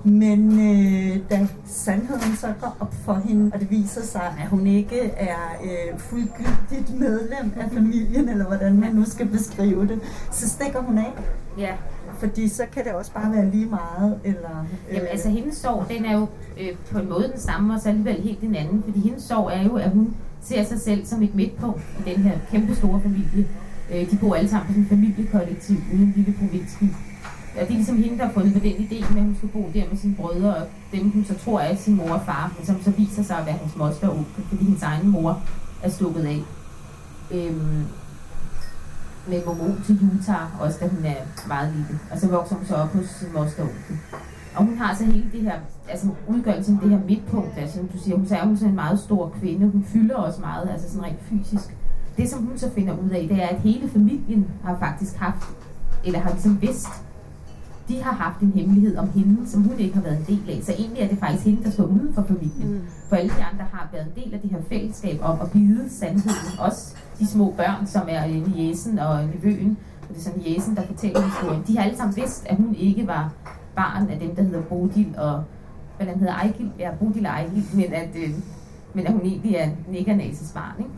Men øh, da sandheden så går op for hende, og det viser sig, at hun ikke er øh, fuldgyldigt medlem af familien, eller hvordan man nu skal beskrive det, så stikker hun af. Ja. Fordi så kan det også bare være lige meget, eller... Øh... Jamen altså, hendes sorg, den er jo øh, på en måde den samme, og så alligevel helt den anden. Fordi hendes sorg er jo, at hun ser sig selv som et midtpunkt i den her kæmpe store familie. Øh, de bor alle sammen på sådan en familiekollektiv ude i en lille provinsby ja, det er ligesom hende, der har fundet på den idé med, at hun skal bo der med sine brødre, og dem, hun så tror er sin mor og far, men som så viser sig at være hans moster og onkel, fordi hendes egen mor er stukket af. Øhm, med Momo til Utah, også da hun er meget lille. Og så vokser hun så op hos sin moster og onkel. Og hun har så hele det her, altså udgørelsen det her midtpunkt, altså som du siger, hun er hun sådan en meget stor kvinde, hun fylder også meget, altså sådan rent fysisk. Det som hun så finder ud af, det er, at hele familien har faktisk haft, eller har ligesom vidst, de har haft en hemmelighed om hende, som hun ikke har været en del af. Så egentlig er det faktisk hende, der står uden for familien. Mm. For alle de andre har været en del af det her fællesskab om at bide sandheden. Også de små børn, som er jæsen og nevøen. Og det er sådan jæsen, der fortæller historien. De har alle sammen vidst, at hun ikke var barn af dem, der hedder Bodil og... Hvordan hedder Ejgil? Ja, Bodil og Ejgil, men at, øh, men at hun egentlig er Nigernases barn, ikke?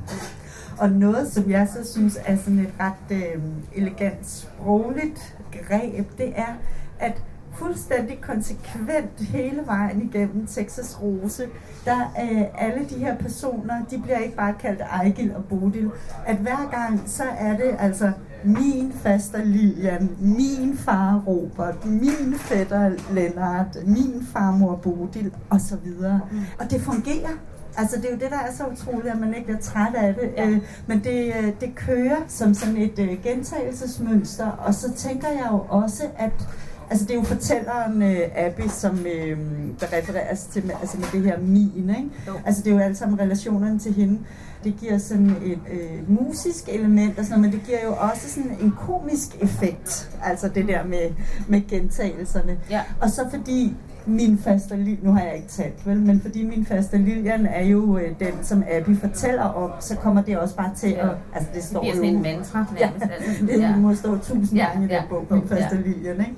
Og noget, som jeg så synes er sådan et ret øh, elegant sprogligt greb, det er, at fuldstændig konsekvent hele vejen igennem Texas Rose, der øh, alle de her personer, de bliver ikke bare kaldt Ejgil og Bodil, at hver gang, så er det altså min faster Lilian, min far Robert, min fætter Lennart, min farmor Bodil, osv. Mm. Og det fungerer. Altså det er jo det, der er så utroligt, at man ikke bliver træt af det. Ja. Øh, men det, øh, det kører som sådan et øh, gentagelsesmønster, og så tænker jeg jo også, at Altså det er jo fortælleren uh, Abby, som uh, der refereres til med, altså med det her min, ikke? Jo. Altså det er jo alle sammen relationerne til hende. Det giver sådan et uh, musisk element og sådan noget, men det giver jo også sådan en komisk effekt. Altså det der med, med gentagelserne. Ja. Og så fordi min faste Lilian, nu har jeg ikke talt, vel, men fordi min faste Lilian er jo uh, den, som Abby fortæller om, så kommer det også bare til at, altså det står det jo... Det en mantra Ja, altså, det ja. må stå tusind gange ja, i den bog, min faste ja. Lilian, ikke?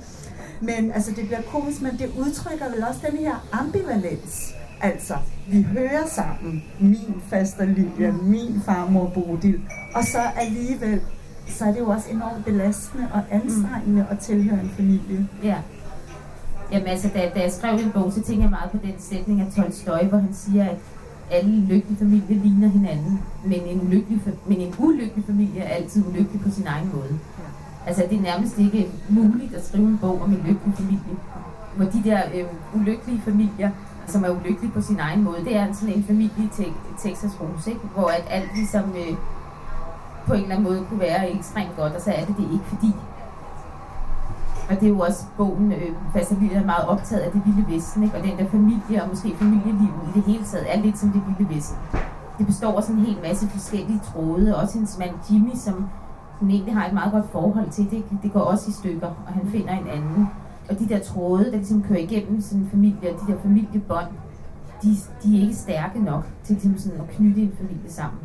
Men altså, det bliver komisk, men det udtrykker vel også den her ambivalens. Altså, vi hører sammen, min faste Lilian, min farmor Bodil, og så alligevel, så er det jo også enormt belastende og anstrengende at tilhøre en familie. Ja. Jamen altså, da, da jeg skrev en bog, så tænkte jeg meget på den sætning af Tolstoy, hvor han siger, at alle lykkelige familier ligner hinanden, men en, ulykkelig, men en ulykkelig familie er altid ulykkelig på sin egen måde. Altså, det er nærmest ikke muligt at skrive en bog om en lykkelig familie. Hvor de der øh, ulykkelige familier, som er ulykkelige på sin egen måde, det er sådan en familie i Texas Rose, ikke? hvor at alt ligesom øh, på en eller anden måde kunne være ekstremt godt, og så er det det ikke, fordi og det er jo også bogen, øh, Fastalia er meget optaget af det vilde vesten, ikke? og den der familie, og måske familielivet i det hele taget, er lidt som det vilde vesten. Det består af sådan en hel masse forskellige tråde, også hendes mand Jimmy, som hun egentlig har et meget godt forhold til. Det, det går også i stykker, og han finder en anden. Og de der tråde, der ligesom kører igennem sådan en familie, og de der familiebånd, de, de er ikke stærke nok til ligesom sådan at knytte en familie sammen.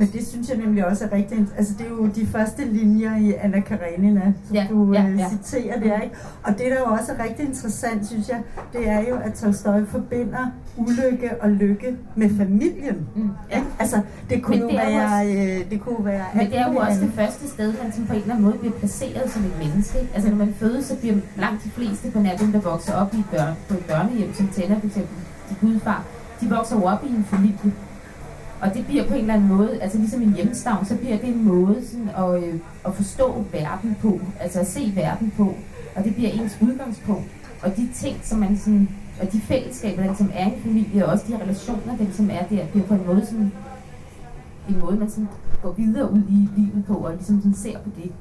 Men det synes jeg nemlig også er rigtig... Altså det er jo de første linjer i Anna Karenina, som ja, du ja, øh, ja. citerer der, ikke? Og det, der jo også er rigtig interessant, synes jeg, det er jo, at Tolstoy forbinder ulykke og lykke med familien. Mm, ja. Altså, det kunne det være... Også, øh, det kunne være men det er jo også det første sted, han som på en eller anden måde bliver placeret som et menneske. Altså når man fødes, så bliver langt de fleste på natten, der vokser op i børn, på et børnehjem, som tænder for eksempel de gudfar, de vokser jo op i en familie og det bliver på en eller anden måde, altså ligesom en hjemstavn, så bliver det en måde sådan at, øh, at forstå verden på, altså at se verden på. Og det bliver ens udgangspunkt. Og de ting, som man sådan, og de fællesskaber, der som er en familie, og også de relationer, der som er der, bliver på en måde sådan, en måde, man sådan går videre ud i livet på, og ligesom sådan ser på det.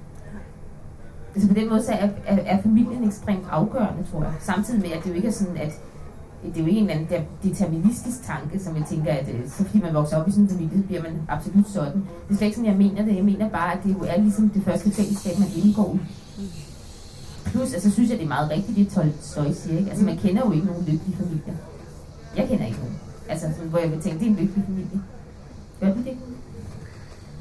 Altså på den måde så er, er, er familien ekstremt afgørende, tror jeg. Samtidig med, at det jo ikke er sådan, at det er jo en eller anden deterministisk tanke, som jeg tænker, at øh, så fordi man vokser op i sådan en familie, så bliver man absolut sådan. Det er slet ikke sådan, jeg mener det. Jeg mener bare, at det jo er ligesom det første fællesskab, man indgår i. Plus, altså synes jeg, det er meget rigtigt, det Tolstoy siger. Ikke? Altså man kender jo ikke nogen lykkelige familier. Jeg kender ikke nogen. Altså, hvor jeg vil tænke, det er en lykkelig familie. Gør du det?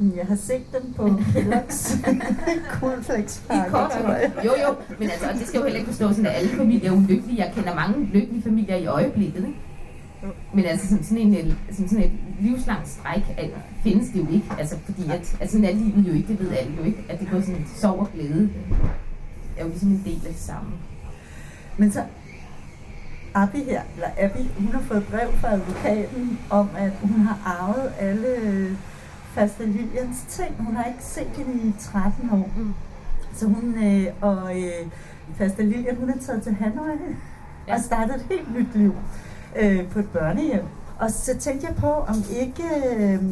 Jeg har set den på Kellogg's cornflakespakke, tror jeg. Jo, jo, men altså, det skal jo heller ikke forstå sådan, at alle familier er ulykkelige. Jeg kender mange lykkelige familier i øjeblikket, ikke? Men altså sådan, sådan, en, sådan, sådan et livslangt stræk at, findes det jo ikke. Altså fordi at, altså sådan er livet jo ikke, det ved alle jo ikke. At det går sådan sov og glæde. er jo ligesom en del af det samme. Men så Abby her, eller Abby, hun har fået brev fra advokaten om, at hun har arvet alle faste Lilians ting. Hun har ikke set hende i 13 år. Mm. Så hun øh, og øh, faste Lilian, hun er taget til Hanoi ja. og startet et helt nyt liv øh, på et børnehjem. Og så tænkte jeg på, om ikke øh,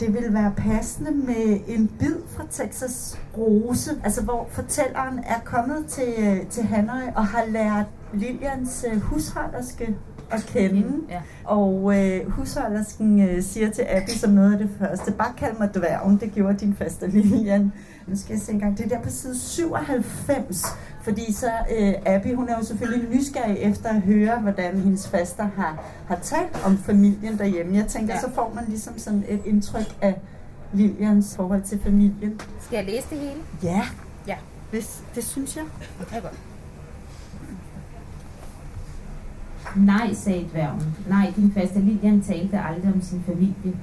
det ville være passende med en bid fra Texas Rose, altså hvor fortælleren er kommet til, øh, til Hanoi og har lært Lilians øh, husholderske at kende. Ja. Og øh, husholdersken øh, siger til Abby som noget af det første, bare kald mig dværgen, det gjorde din faste Lilian. Nu skal jeg se en gang, det er der på side 97, fordi så øh, Abby, hun er jo selvfølgelig nysgerrig efter at høre, hvordan hendes faster har, har talt om familien derhjemme. Jeg tænker, ja. så får man ligesom sådan et indtryk af Lilians forhold til familien. Skal jeg læse det hele? Ja. Ja. Det, det synes jeg. Ja, godt. Nej, sagde dværgen. Nej, din faste Lilian talte aldrig om sin familie.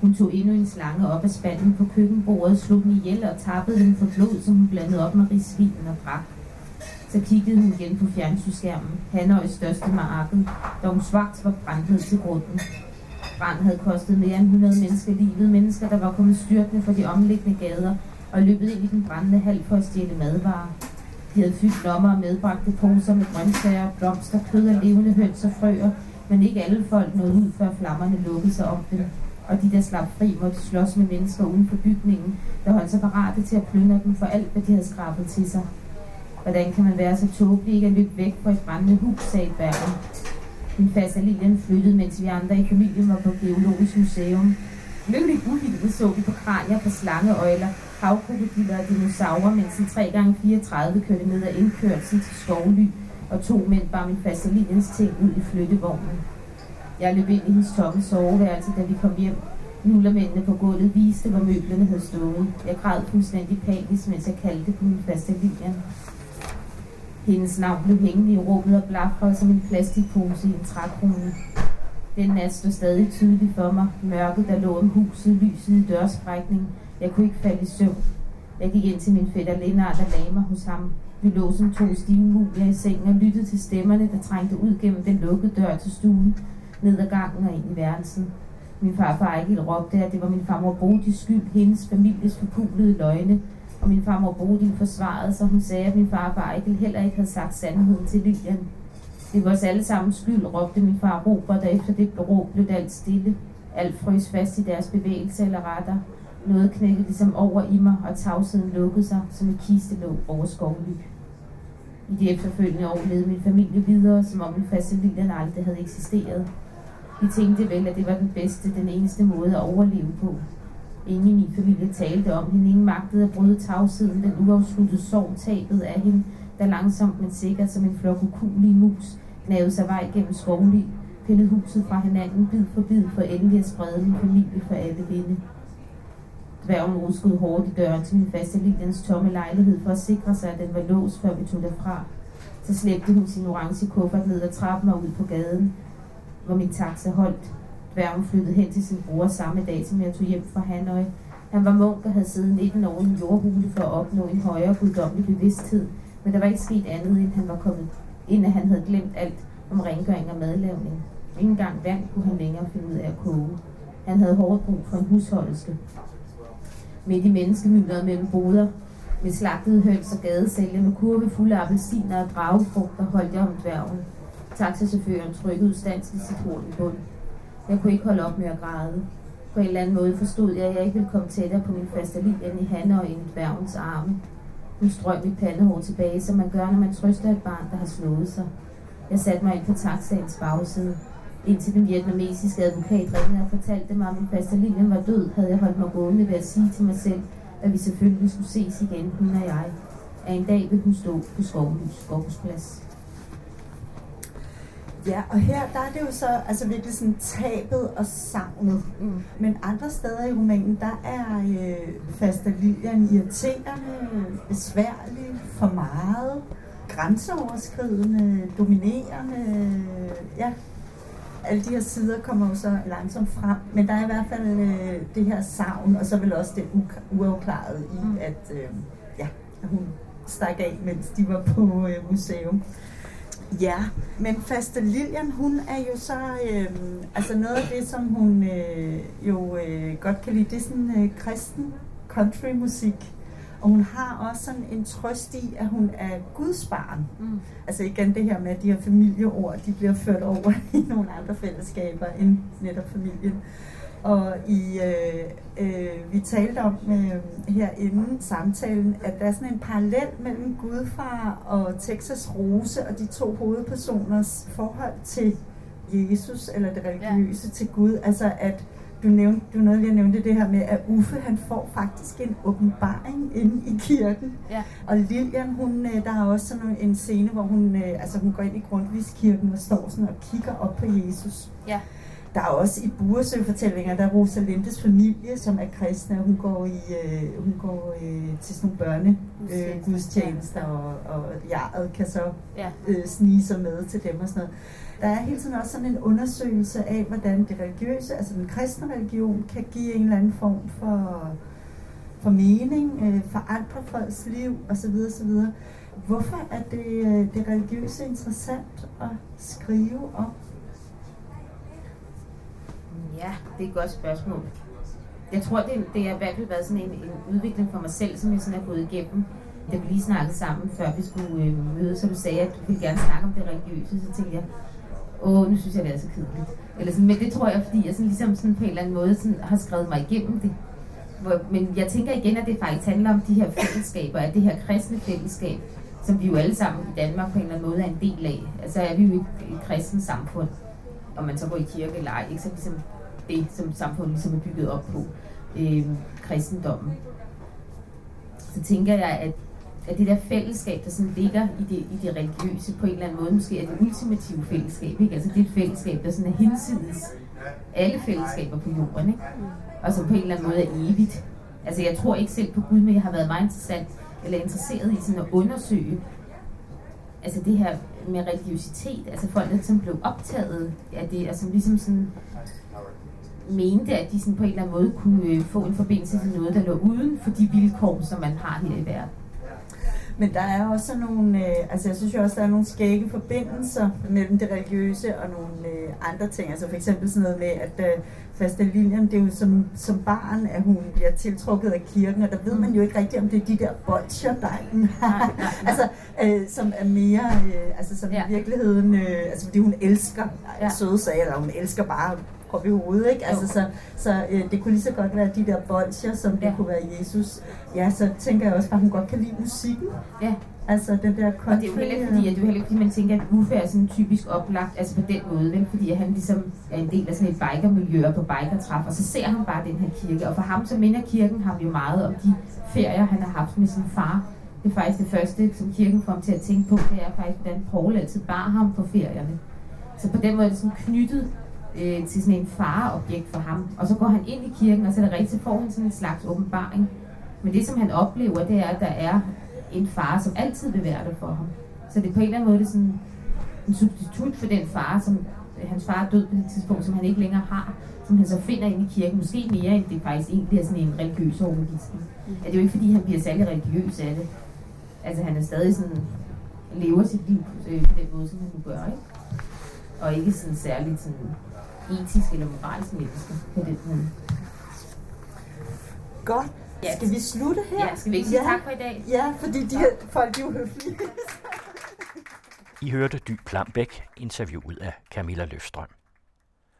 Hun tog endnu en slange op af spanden på køkkenbordet, slog den ihjel og tappede den for blod, som hun blandede op med risvinen og brak. Så kiggede hun igen på fjernsynsskærmen, Hanøjs største marakel, da hun svagt var brændt ned til grunden. Brand havde kostet mere end 100 mennesker livet, mennesker, der var kommet styrtende fra de omliggende gader og løbet ind i den brændende hal for at stjæle madvarer. Havde fyldt lommer og medbragte poser med grøntsager, blomster, kød og levende høns og frøer, men ikke alle folk nåede ud, før flammerne lukkede sig om dem. Og de, der slap fri, måtte slås med mennesker uden for bygningen, der holdt sig parate til at plyndre dem for alt, hvad de havde skrabet til sig. Hvordan kan man være så tåbelig ikke at løbe væk fra et brændende hus, sagde Bergen. Min faste Lilian flyttede, mens vi andre i familien var på Geologisk Museum. Lykkelig uhildet så vi på kranier på slangeøjler, havkrokodiller og dinosaurer, mens en 3x34 kørte ned ad indkørsel til Skovly, og to mænd bar min fasteliniens ting ud i flyttevognen. Jeg løb ind i hendes tomme soveværelse, da vi kom hjem. Nullermændene på gulvet viste, hvor møblerne havde stået. Jeg græd fuldstændig panisk, mens jeg kaldte på min fastelinian. Hendes navn blev hængende i rummet og blafrede som en plastikpose i en trækrone. Den nat stod stadig tydeligt for mig. Mørket, der lå om huset, lyset i dørsprækningen, jeg kunne ikke falde i søvn. Jeg gik ind til min fætter Lennart og lagde mig hos ham. Vi lå som to stive mulier i sengen og lyttede til stemmerne, der trængte ud gennem den lukkede dør til stuen, ned ad gangen og ind i værelsen. Min farfar Ejgil råbte, at det var min farmor Bodis skyld, hendes families forpulede løgne, og min farmor Bodil forsvarede, så hun sagde, at min farfar Ejgil heller ikke havde sagt sandheden til Lilian. Det var os alle sammen skyld, råbte min far Robert, og efter det råb blev det alt stille. Alt frøs fast i deres bevægelse eller retter. Noget knækkede ligesom over i mig, og tavsheden lukkede sig som et kistelåg over skovly. I de efterfølgende år levede min familie videre, som om min faciliteren aldrig havde eksisteret. Vi tænkte vel, at det var den bedste, den eneste måde at overleve på. Ingen i min familie talte om hende, ingen magtede at bryde tavsheden, den uafsluttede sorg tabet af hende, der langsomt men sikkert som en flok ukulige mus gnavede sig vej gennem skovly, pillede huset fra hinanden bid for bid for endelig at sprede min familie for alle vinde. Dværgen ruskede hårdt i døren til min faste Lilians tomme lejlighed for at sikre sig, at den var låst, før vi tog derfra. Så slæbte hun sin orange kuffert ned ad trappen og ud på gaden, hvor min taxa holdt. Dværgen flyttede hen til sin bror samme dag, som jeg tog hjem fra Hanoi. Han var munk og havde siddet 19 år i en jordhule for at opnå en højere guddommelig bevidsthed, men der var ikke sket andet, end han var kommet, inden han havde glemt alt om rengøring og madlavning. Ingen gang vand kunne han længere finde ud af at koge. Han havde hårdt brug for en husholderske. Midt i menneskemyldret mellem boder, med slagtede høns og gadesælge, med kurve fulde af appelsiner og dragefrugter, holdt jeg om dværgen. Taxachaufføren trykkede udstandsligt sit horn i bund. Jeg kunne ikke holde op med at græde. På en eller anden måde forstod jeg, at jeg ikke ville komme tættere på min faste end i Hanne og i dværgens arme. Hun strøg mit pandehår tilbage, som man gør, når man trøster et barn, der har slået sig. Jeg satte mig ind på taxaens bagside. Indtil den vietnamesiske advokat ringede og fortalte mig, at min faste var død, havde jeg holdt mig gående ved at sige til mig selv, at vi selvfølgelig skulle ses igen, hun og jeg. At en dag vil hun stå på Skovhus Skovhusplads. Ja, og her der er det jo så altså virkelig sådan tabet og savnet. Mm. Men andre steder i romanen, der er øh, faste Lilian irriterende, besværlig, for meget, grænseoverskridende, dominerende. Ja, alle de her sider kommer jo så langsomt frem. Men der er i hvert fald øh, det her savn, og så vil også det uafklarede i, mm. at øh, ja, hun stak af, mens de var på øh, museum. Ja, men Faste Lilian, hun er jo så, øh, altså noget af det, som hun øh, jo øh, godt kan lide, det er sådan øh, kristen countrymusik. Og hun har også sådan en trøst i, at hun er Guds barn. Mm. Altså igen det her med, at de her familieord, de bliver ført over i nogle andre fællesskaber end netop familien. Og i, øh, øh, vi talte om øh, her inden samtalen, at der er sådan en parallel mellem Gudfar og Texas Rose og de to hovedpersoners forhold til Jesus, eller det religiøse ja. til Gud. Altså at du nævnte, du nåede lige at nævne det her med, at Uffe han får faktisk en åbenbaring inde i kirken. Ja. Og Lilian, hun, øh, der er også sådan en scene, hvor hun, øh, altså hun går ind i Grundtvigskirken og står sådan og kigger op på Jesus. Ja. Der er også i Buresø-fortællinger, der er Rosalindes familie, som er kristne, og hun går, i, øh, hun går øh, til sådan nogle børne øh, gudstjenester, og, og jaret kan så øh, snige sig med til dem og sådan noget. Der er hele tiden også sådan en undersøgelse af, hvordan det religiøse, altså den kristne religion, kan give en eller anden form for, for mening, øh, forandre folks liv osv. osv. Hvorfor er det, øh, det religiøse interessant at skrive om? Ja, det er et godt spørgsmål. Jeg tror, det, det har i hvert fald været sådan en, en udvikling for mig selv, som jeg sådan er gået igennem. Da vi lige snakkede sammen, før vi skulle øh, mødes, så du sagde, at du ville gerne snakke om det religiøse, så tænkte jeg, åh, nu synes jeg, det er så kedeligt. Eller sådan, men det tror jeg, fordi jeg sådan, ligesom sådan på en eller anden måde sådan, har skrevet mig igennem det. Hvor, men jeg tænker igen, at det faktisk handler om de her fællesskaber, at det her kristne fællesskab, som vi jo alle sammen i Danmark på en eller anden måde er en del af. Altså er vi jo et, et kristent samfund, om man så går i kirke eller ej, ikke? så ligesom det, som samfundet som er bygget op på, øh, kristendommen. Så tænker jeg, at, at det der fællesskab, der sådan ligger i det, i det religiøse på en eller anden måde, måske er det ultimative fællesskab. Ikke? Altså det er et fællesskab, der sådan er hinsides alle fællesskaber på jorden, ikke? og som på en eller anden måde er evigt. Altså jeg tror ikke selv på Gud, men jeg har været meget interessant, eller interesseret i sådan at undersøge, altså det her med religiøsitet, altså folk, ligesom der som blev optaget af det, altså ligesom sådan mente, at de sådan på en eller anden måde kunne øh, få en forbindelse til noget, der lå uden for de vilkår, som man har her i verden. Men der er også nogle, øh, altså jeg synes jo også, der er nogle skægge forbindelser mellem det religiøse og nogle øh, andre ting. Altså for eksempel sådan noget med, at øh, faste linjen, det er jo som, som barn, at hun bliver tiltrukket af kirken, og der ved man jo ikke rigtigt, om det er de der bolcher, der altså, øh, som er mere, øh, altså som ja. i virkeligheden, øh, altså fordi hun elsker ja. søde sager, eller hun elsker bare op i hovedet, ikke? Altså, så, så øh, det kunne lige så godt være de der bolcher, som det ja. kunne være Jesus. Ja, så tænker jeg også bare, at hun godt kan lide musikken. Ja. Altså den der country. Og det er jo heller ikke fordi, at, det er heller ikke, fordi man tænker, at Uffe er sådan typisk oplagt, altså på den måde, vel? fordi han ligesom er en del af sådan et bikermiljø og på bikertræf, og så ser han bare den her kirke. Og for ham, så minder kirken ham jo meget om de ferier, han har haft med sin far. Det er faktisk det første, som kirken får ham til at tænke på, det er faktisk, hvordan Paul altid bar ham på ferierne. Så på den måde er det sådan knyttet øh, til sådan en fareobjekt for ham. Og så går han ind i kirken, og så er det rigtigt, får han sådan en slags åbenbaring. Men det, som han oplever, det er, at der er en far, som altid vil være der for ham. Så det er på en eller anden måde det er sådan en substitut for den far, som øh, hans far er død på det tidspunkt, som han ikke længere har, som han så finder ind i kirken, måske mere end det faktisk egentlig er sådan en religiøs overbevisning. Mm. Er det jo ikke fordi, han bliver særlig religiøs af det. Altså han er stadig sådan, lever sit liv øh, på den måde, som han nu gør, ikke? Og ikke sådan særligt sådan etisk eller moralsk menneske på den måde. Godt. Ja. Skal vi slutte her? Ja, skal vi ikke sige tak for i dag? Ja, fordi de her folk de er jo høflige. I hørte Dy Plambæk, interviewet af Camilla Løfstrøm.